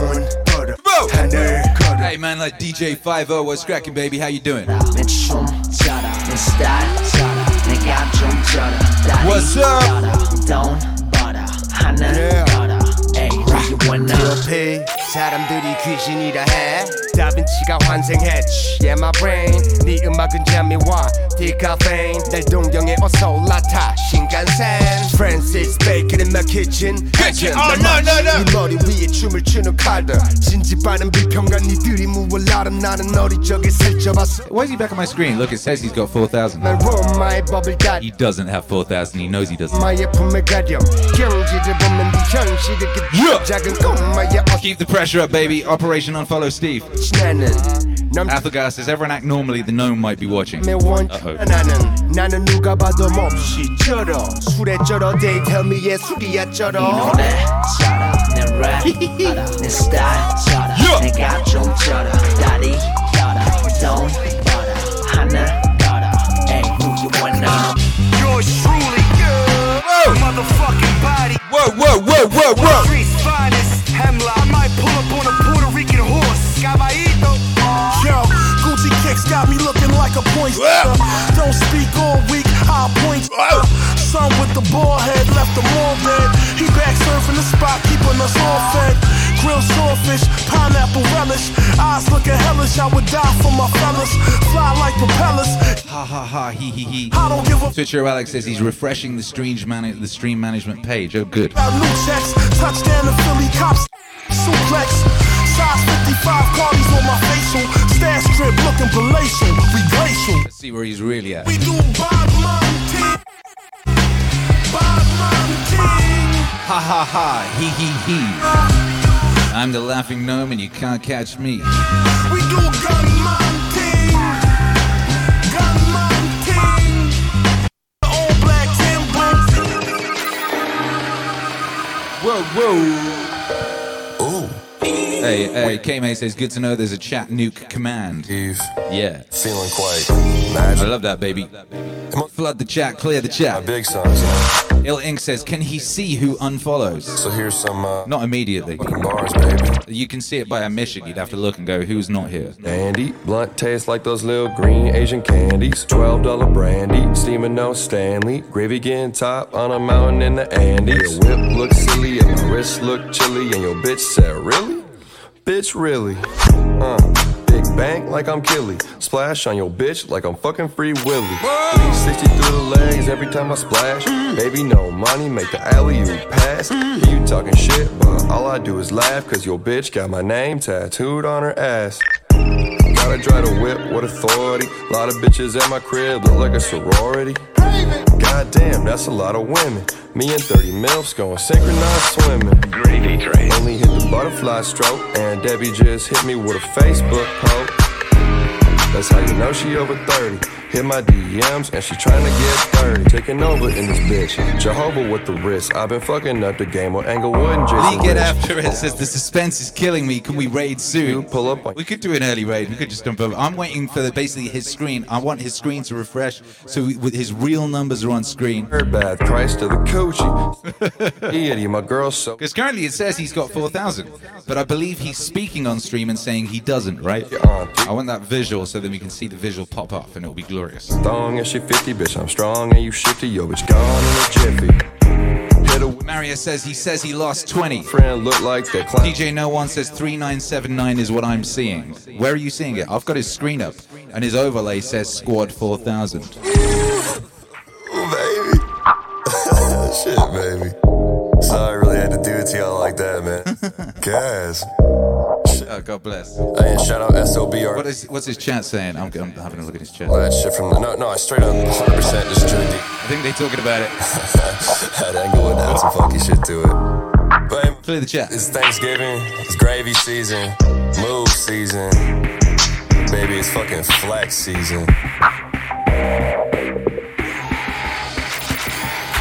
벌어 하늘 걸어 Hey man, like DJ 50, what's cracking, baby? How you doing? 내춤 절어 내 스타일 절어 내가 좀 절어 다리 What's up? 떨어 돈 벌어 하늘 걸어 에이 you wanna 옆에 사람들이 귀신이라 해 다빈치가 환생했지 Yeah my brain 네 음악은 잠이 와 디카페인 날 동경에 어서 올라타 신간센 Francis Bacon in my kitchen Kitchen, oh, no, no, no. 네 머리 위에 춤을 추는 칼들 진지빠는 비평가 니들이 무얼라름 나는 어리적에 살쪄봤어 Why is he back on my screen? Look, it says he's got 4,000. 난 로마의 법을 다 He doesn't have 4,000. He knows he doesn't. 마의 품에 가려 경지를 보면 네 현실이 그 작은 꼬마의 Keep the pressure pressure up, baby. Operation Unfollow Steve. Athagas, does everyone act normally? The gnome might be watching. Whoa, whoa, whoa, whoa, whoa! Gucci got me looking like a point. Don't speak all week, I'll point. Son with the ball head left the mall dead. He back surfing the spot, keeping us all fed. Grilled swordfish, pineapple relish. Eyes looking hellish, I would die for my fellas. Fly like propellers. Ha ha ha, he he he. I don't give a Twitcher Alex says he's refreshing the stream, man- the stream management page. Oh, good. about new checks. Touchdown to Philly cops. Suplex. Size 55 Cardi's on my facial. Stash strip looking palatial. We glacial. Let's see where he's really at. We do Bob Mountain. Bob Mountain. Ha ha ha, he he he. I'm the laughing gnome and you can't catch me. We do Gun Mountain. Gun Mountain. All black Timberlands. Whoa, whoa. Hey, hey, K-May says, good to know there's a chat nuke command. Eve. Yeah. Feeling quite I love that, baby. Come on. Flood the chat, clear the chat. Big songs, you know. Il Ink says, can he see who unfollows? So here's some uh, Not immediately. bars, baby. You can see it by a omission. You'd have to look and go, who's not here? Andy, blunt tastes like those little green Asian candies. $12 brandy, steaming no Stanley. Gravy getting top on a mountain in the Andes. Your whip looks silly and my wrist look chilly. And your bitch said, Really? Bitch, really? Uh, big bank like I'm Killy. Splash on your bitch like I'm fucking Free Willy. 360 through the legs every time I splash. Baby, no money, make the alley you pass. Hear you talking shit, but all I do is laugh. Cause your bitch got my name tattooed on her ass. Gotta drive the whip with authority. lot of bitches at my crib look like a sorority. Goddamn, that's a lot of women. Me and 30 milfs going synchronized swimming. Gravy train. Only hit the butterfly stroke, and Debbie just hit me with a Facebook post. That's how you know she over 30. Hit my DMs and she trying to get 30. Taking over in this bitch. Jehovah with the wrist. I've been fucking up the game with Englewood and Jason. Lee, get Rich. after it. Says the suspense is killing me. Can we raid soon? Pull up. We could do an early raid. We could just jump over. I'm waiting for the, basically his screen. I want his screen to refresh so we, with his real numbers are on screen. Bad price to the coochie. Eddie, my girl so. Because currently it says he's got 4,000, but I believe he's speaking on stream and saying he doesn't, right? Uh, I want that visual so then we can see the visual pop up and it'll be glorious. Strong and she 50, bitch. I'm strong and you shifty. Yo, bitch, gone in a jiffy. Mario says he says he lost 20. friend, look like the clown. DJ No One says 3979 is what I'm seeing. Where are you seeing it? I've got his screen up and his overlay says squad 4000. Shit, baby. Sorry, really had to do y'all like that, man. Gas. Oh, God bless. Hey, and shout out SOBR. What is what's his chat saying? I'm, I'm having a look at his chat. All that shit from the no, no, I straight up 100 percent just joined deep. I think they talking about it. Had angle and add some funky shit to it. But Play the chat. It's Thanksgiving. It's gravy season. Move season. Baby, it's fucking flex season.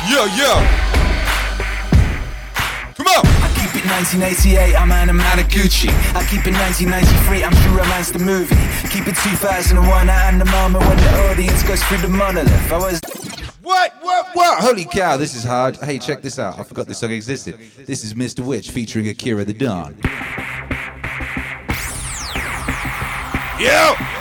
Yo, yo. Come. I keep it 1988, I'm Anna Managuchi. I keep it 1993, I'm True Romance the movie. Keep it 2001, I am the moment when the audience goes through the monolith. I was. What? What? What? Holy cow, this is hard. Hey, check this out. I forgot this song existed. This is Mr. Witch featuring Akira the Don. Yo!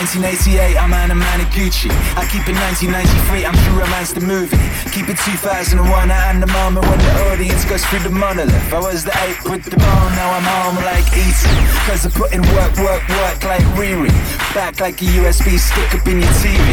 1988, I'm Anna a. I keep it 1993, I'm true romance the movie. Keep it 2001, I am the moment when the audience goes through the monolith. I was the ape with the bone, now I'm home like eating. Cause I put in work, work, work like Riri. Back like a USB stick up in your TV.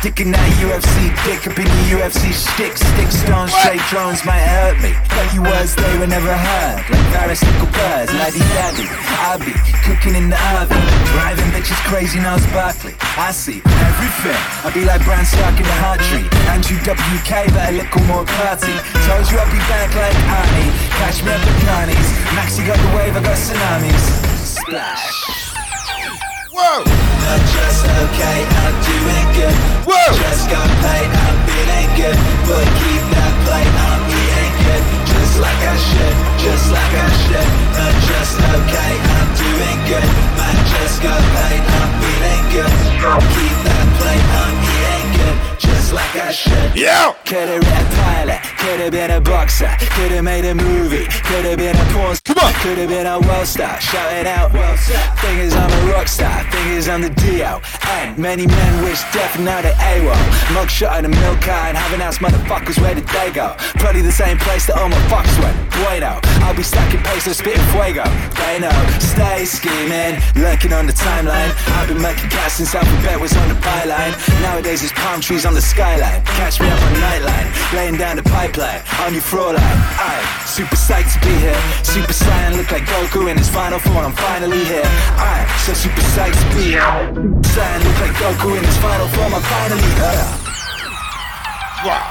Sticking that UFC dick up in your UFC stick. Stick stones, straight drones might hurt me. But you words they were never heard. Like Paris little birds, laddie daddy. I be cooking in the oven. Driving bitches crazy, nose bad. Berkeley. I see everything. I be like Bran Stark in the heart tree. Andrew WK, but a little more party. Told you I'd be back like Arnie. Catch me up the carnies. Maxi got the wave, I got tsunamis. Splash. Whoa! I'm just okay, I'm doing good. Whoa! Just got paid, I'm feeling good. But keep like I should, just like I should. I'm just okay, I'm doing good. Man, just got paid, I'm feeling good. Keep that plate, I'm eating good. Just like I should. Yeah! Could've been a pilot, could've been a boxer, could've made a movie, could've been a porn Come on! Could've been a world star, Shout it out world star. Thing is I'm a rock star, thing is I'm the Dio. And many men wish death and now they AWOL. Mugshot in a milk car and having asked motherfuckers where did they go? Probably the same place that all my fucks went. Bueno, I'll be stacking pesos, spitting fuego. They know, stay scheming, lurking on the timeline. I've been making cash since alphabet was on the byline. Nowadays it's palm trees on the skyline. Catch me up on Nightline, laying down the pipeline on your floor line. Aye, super psyched to be here. Super Saiyan look like Goku in his final form. I'm finally here. Aye, so super psyched to be here. Super Saiyan look like Goku in his final form. I'm finally here. Wow.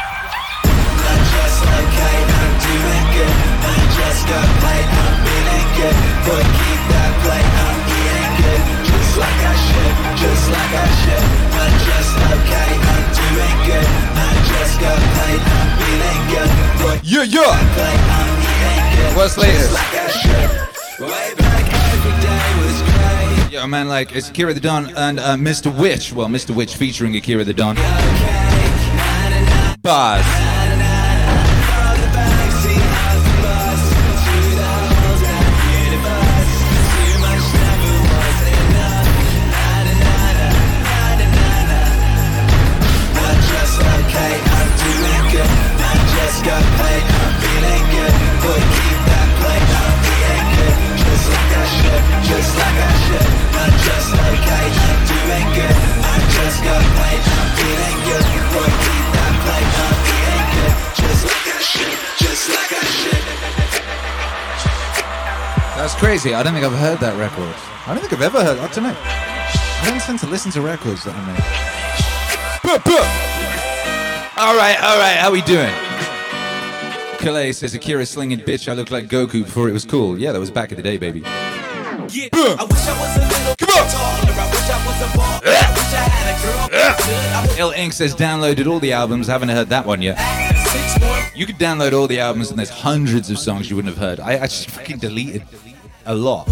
I'm just okay, I'm doing good. I just got paid, I'm feeling good. But keep that plate, I'm eating good. Just like I should, just like I should. I'm just okay, I'm doing good. I just got paid, I'm feeling good. But Yeah, yeah. plate, I'm good. What's latest? Yo, man, like, it's Akira the Don and uh, Mr. Witch. Well, Mr. Witch featuring Akira the Don. Bars. Just like I should. That's crazy. I don't think I've heard that record. I don't think I've ever heard. I don't know. I don't tend to listen to records that I make. All right, all right. How we doing? Calais says Akira slinging bitch. I look like Goku before it was cool. Yeah, that was back in the day, baby. Yeah, I wish I was a little Come on. taller. I wish I was a ball. Yeah. I wish I had a girl. Good. I Il Ink says downloaded all the albums. Haven't heard that one yet. You could download all the albums, and there's hundreds of songs you wouldn't have heard. I actually fucking deleted a lot.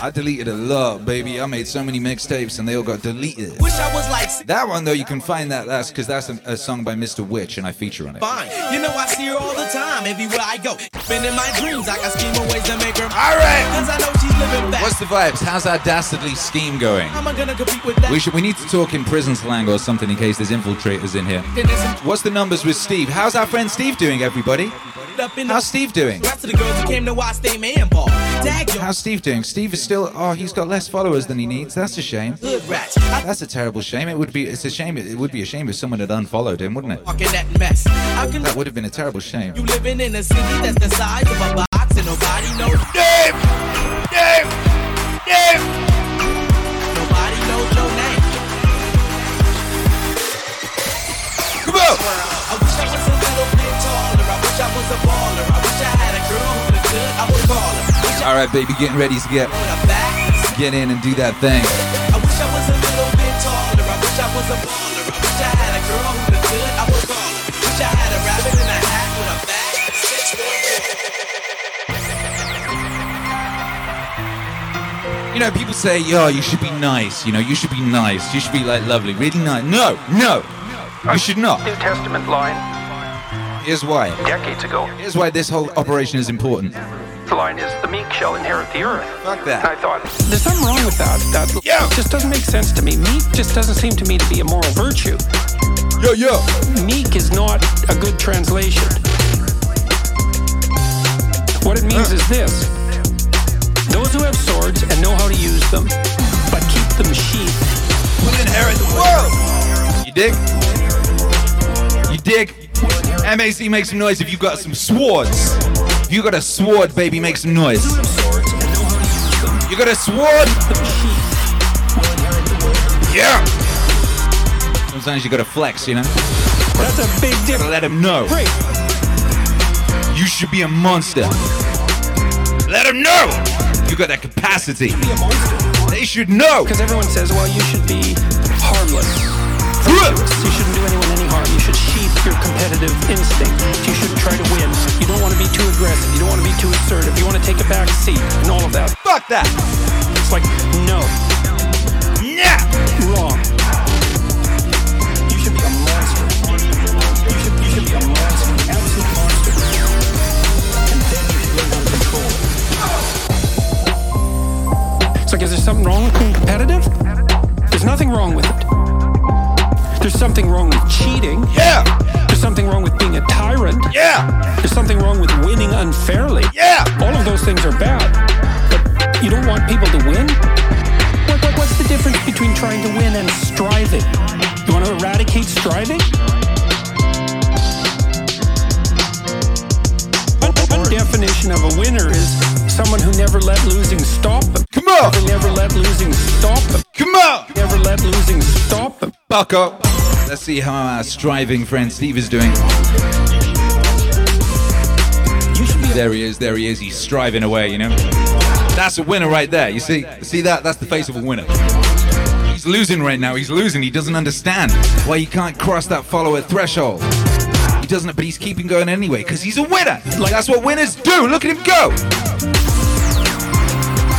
I had a. I deleted a lot, baby. I made so many mixtapes, and they all got deleted. Wish I was like That one though, you can find that. That's because that's a, a song by Mr. Witch, and I feature on it. fine. You know I see her all the time, everywhere I go. Been in my dreams, I got scheme ways to make her. All right. Cause I know she's living fast. What's the vibes? How's our dastardly scheme going? How am I gonna compete with that? We should. We need to talk in prison slang or something in case there's infiltrators in here. Then there's some What's the numbers with Steve? How's our friend Steve doing, everybody? the How's Steve doing? Rest of the girls who came to watch they man ball. How's Steve doing? Steve is still. Oh, he's got less followers than he needs. That's a shame. That's a terrible shame. It would be. It's a shame. It would be a shame if someone had unfollowed him, wouldn't it? That mess. How can That would have been a terrible shame. you living in a city that's the size of a box and nobody knows? Dave! Dave! Dave! Nobody knows your name. Come on! All right, baby, getting ready to get get in and do that thing. I wish I was a little bit taller. I wish I was a baller. I wish I had a girl who looked. I would call her. Wish I had a rabbit in a hat with a bag. Six You know, people say, "Yo, you should be nice." You know, you should be nice. You should be like lovely, really nice. No, no, you should not. New Testament line Here's why. decades ago. Here's why this whole operation is important. The line is the meek shall inherit the earth. Fuck that. And I thought, there's something wrong with that. That yeah. just doesn't make sense to me. Meek just doesn't seem to me to be a moral virtue. Yo, yo. Meek is not a good translation. What it means is this those who have swords and know how to use them, but keep them sheathed, will inherit the world. You dig? You dig? MAC make some noise if you got some swords. If you got a sword, baby, make some noise. You got a sword? Yeah. Sometimes you gotta flex, you know? That's a big difference. Let him know. You should be a monster. Let him know. You got that capacity. They should know. Because everyone says, well, you should be harmless. You shouldn't your competitive instinct. You shouldn't try to win. You don't want to be too aggressive. You don't want to be too assertive. You want to take a back seat and all of that. Fuck that. It's like, no. Yeah. Wrong. You should be a monster. You should, you should be a monster. Absolute monster. And then you should learn how to control it. It's like, is there something wrong with being competitive? There's nothing wrong with it. There's something wrong with cheating. Yeah. There's something wrong with being a tyrant. Yeah. There's something wrong with winning unfairly. Yeah. All of those things are bad. But you don't want people to win? What, what, what's the difference between trying to win and striving? You want to eradicate striving? One, definition of a winner is someone who never let losing stop them. Come on. Never, never let losing stop them. Come on. Never let losing stop them. Bucko. Let's see how our striving friend Steve is doing. There he is, there he is. He's striving away, you know? That's a winner right there. You see? See that? That's the face of a winner. He's losing right now. He's losing. He doesn't understand why he can't cross that follower threshold. He doesn't, but he's keeping going anyway because he's a winner. Like that's what winners do. Look at him go.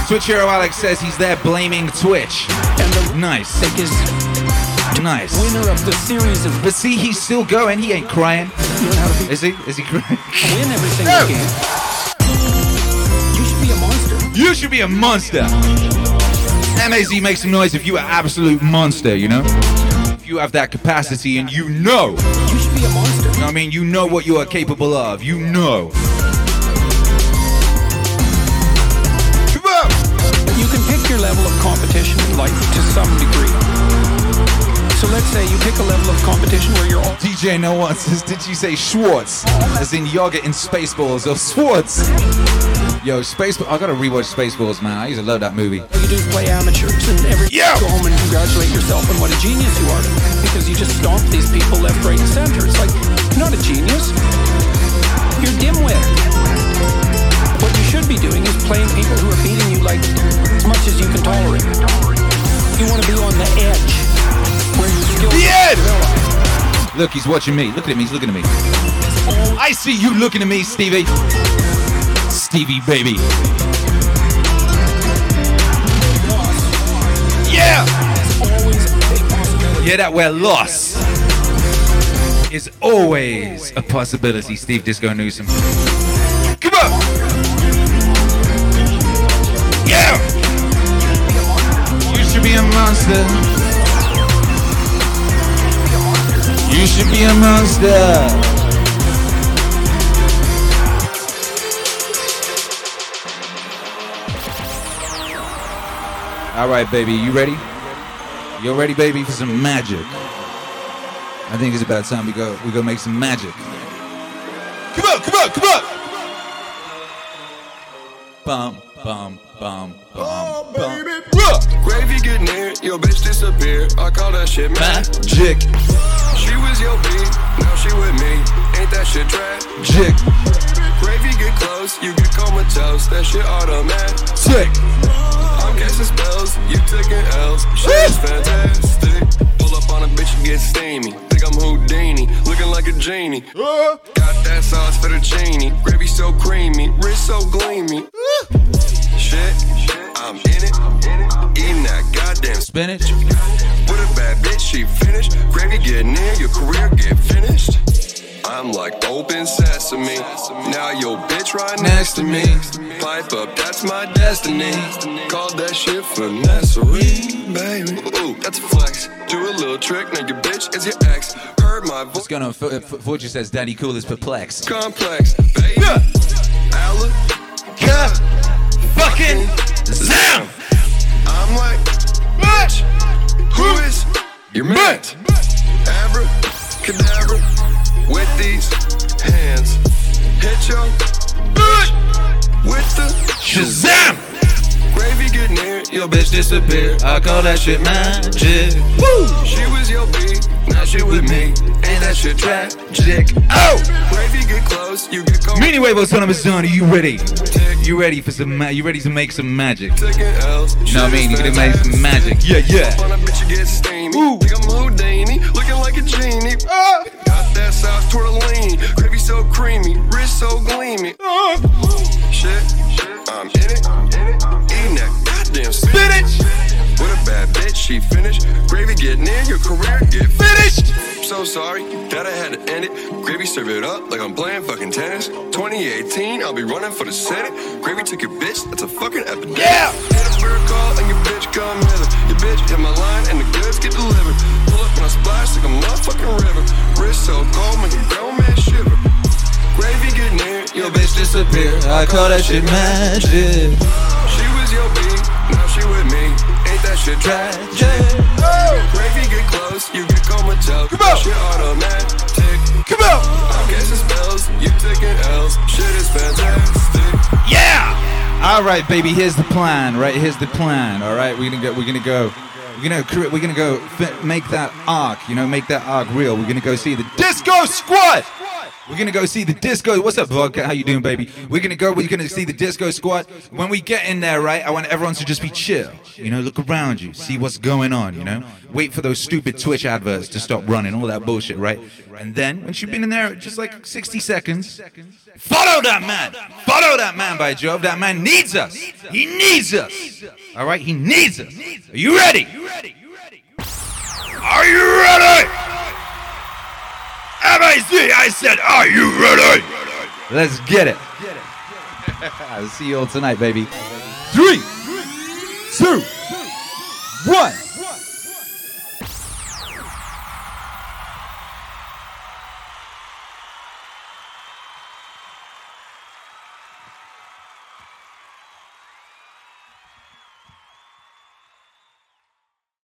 Twitcher Alex says he's there blaming Twitch. nice. Nice. Winner of the series of. But see, he's still going. He ain't crying. Is he? Is he crying? Win everything No. you can. You should be a monster. You should be a monster. MAZ make some noise if you are absolute monster, you know? If you have that capacity and you know. You should be a monster. You know what I mean? You know what you are capable of. You know. You can pick your level of competition in life to some degree. So let's say you pick a level of competition where you're all DJ No One says, did you say Schwartz? As in Yogurt in Spaceballs or Schwartz? Yo, Spaceballs. I gotta rewatch Spaceballs, man. I used to love that movie. you do play amateurs and every Yeah. go home and congratulate yourself on what a genius you are because you just stomp these people left, right, and center. It's like not a genius. You're dimwit. What you should be doing is playing people who are beating you like as much as you can tolerate. You want to be on the edge are. Look, he's watching me. Look at him. He's looking at me. I see you looking at me, Stevie. Stevie, baby. Yeah! Yeah, that where lost is always a possibility, Steve Disco Newsom. Come on! Yeah! You should be a monster. You should be a monster. All right, baby, you ready? You ready, baby, for some magic? I think it's about time we go. We go make some magic. Come on, come on, come on! Bum bum, bum, bum, oh, bum. Gravy get near, your bitch disappear. I call that shit magic. She was your B, now she with me. Ain't that shit tragic? Gravy get close, you get comatose. That shit automatic. I'm casting spells, you taking L's. Shit is fantastic. Pull up on a bitch and get steamy. Think I'm Houdini, looking like a genie. Got that sauce for the genie. Gravy so creamy, wrist so gleamy. Shit, I'm in it, eating that goddamn spinach. With a bad bitch, she finished. Gravy get near, your career get finished. I'm like open sesame. Now your bitch right next to me. Pipe up, that's my destiny. Call that shit finessery, baby. Ooh, that's a flex. Do a little trick, now your bitch is your ex. Heard my voice. What's going on? F- F- Fortune says Daddy Cool is perplexed. Complex, baby. Alec, fucking Zam. I'm like, bitch, who is your mate? Abracadabra with these hands. Hit your bitch with the Shazam. Gravy get near, your bitch disappear. I call that shit magic. Woo! She was your B, now she with me. Ain't that shit tragic? Oh! Gravy get close, you get cold. Meaningwave son of a son, are you ready? You ready for some? Ma- you ready to make some magic? You know what I mean? You gonna make some magic? Yeah, yeah. On a bitch, you get steamy. Think I'm Houdini, looking like a genie. Ah! Got that sauce tortellini, gravy so creamy, wrist so gleamy. Ah! Shit, I'm in it, eating that goddamn spinach. With a bad bitch, she finished. Gravy get near, your career get finished. So sorry that I had to end it. Gravy serve it up like I'm playing fucking tennis. 2018, I'll be running for the Senate. Gravy took your bitch, that's a fucking epidemic. Yeah! Hit a bird call and your bitch come hither. Your bitch hit my line and the goods get delivered. Pull up when I splash like a motherfucking river. Wrist so cold, make a grown man shiver. Gravy get near, your bitch disappear. I call that shit magic. She now she with me. Ain't that shit tragic? Gravy get close, you get comatose. Come on. Shit automatic. Come. I'm guessing spells, you taking L's. Shit is fantastic. Yeah. All right, baby. Here's the plan. Right. Here's the plan. All right. We're gonna go. We're gonna go. We're gonna. We're gonna go. Make that arc. You know, make that arc real. We're gonna go see the Disco Squad. We're gonna go see the disco. What's up, vodka? How you doing, baby? We're gonna go. We're gonna see the disco squad. When we get in there, right? I want everyone to just be chill. You know, look around you, see what's going on. You know, wait for those stupid Twitch adverts to stop running, all that bullshit, right? And then, once you've been in there, just like 60 seconds, follow that man. Follow that man, by Jove. That man needs us. He needs us. All right, he needs us. Are you ready? Ready, you ready? Are you ready? M-A-C, I said, are you ready? Let's get it. I'll see you all tonight, baby. Three, two, one.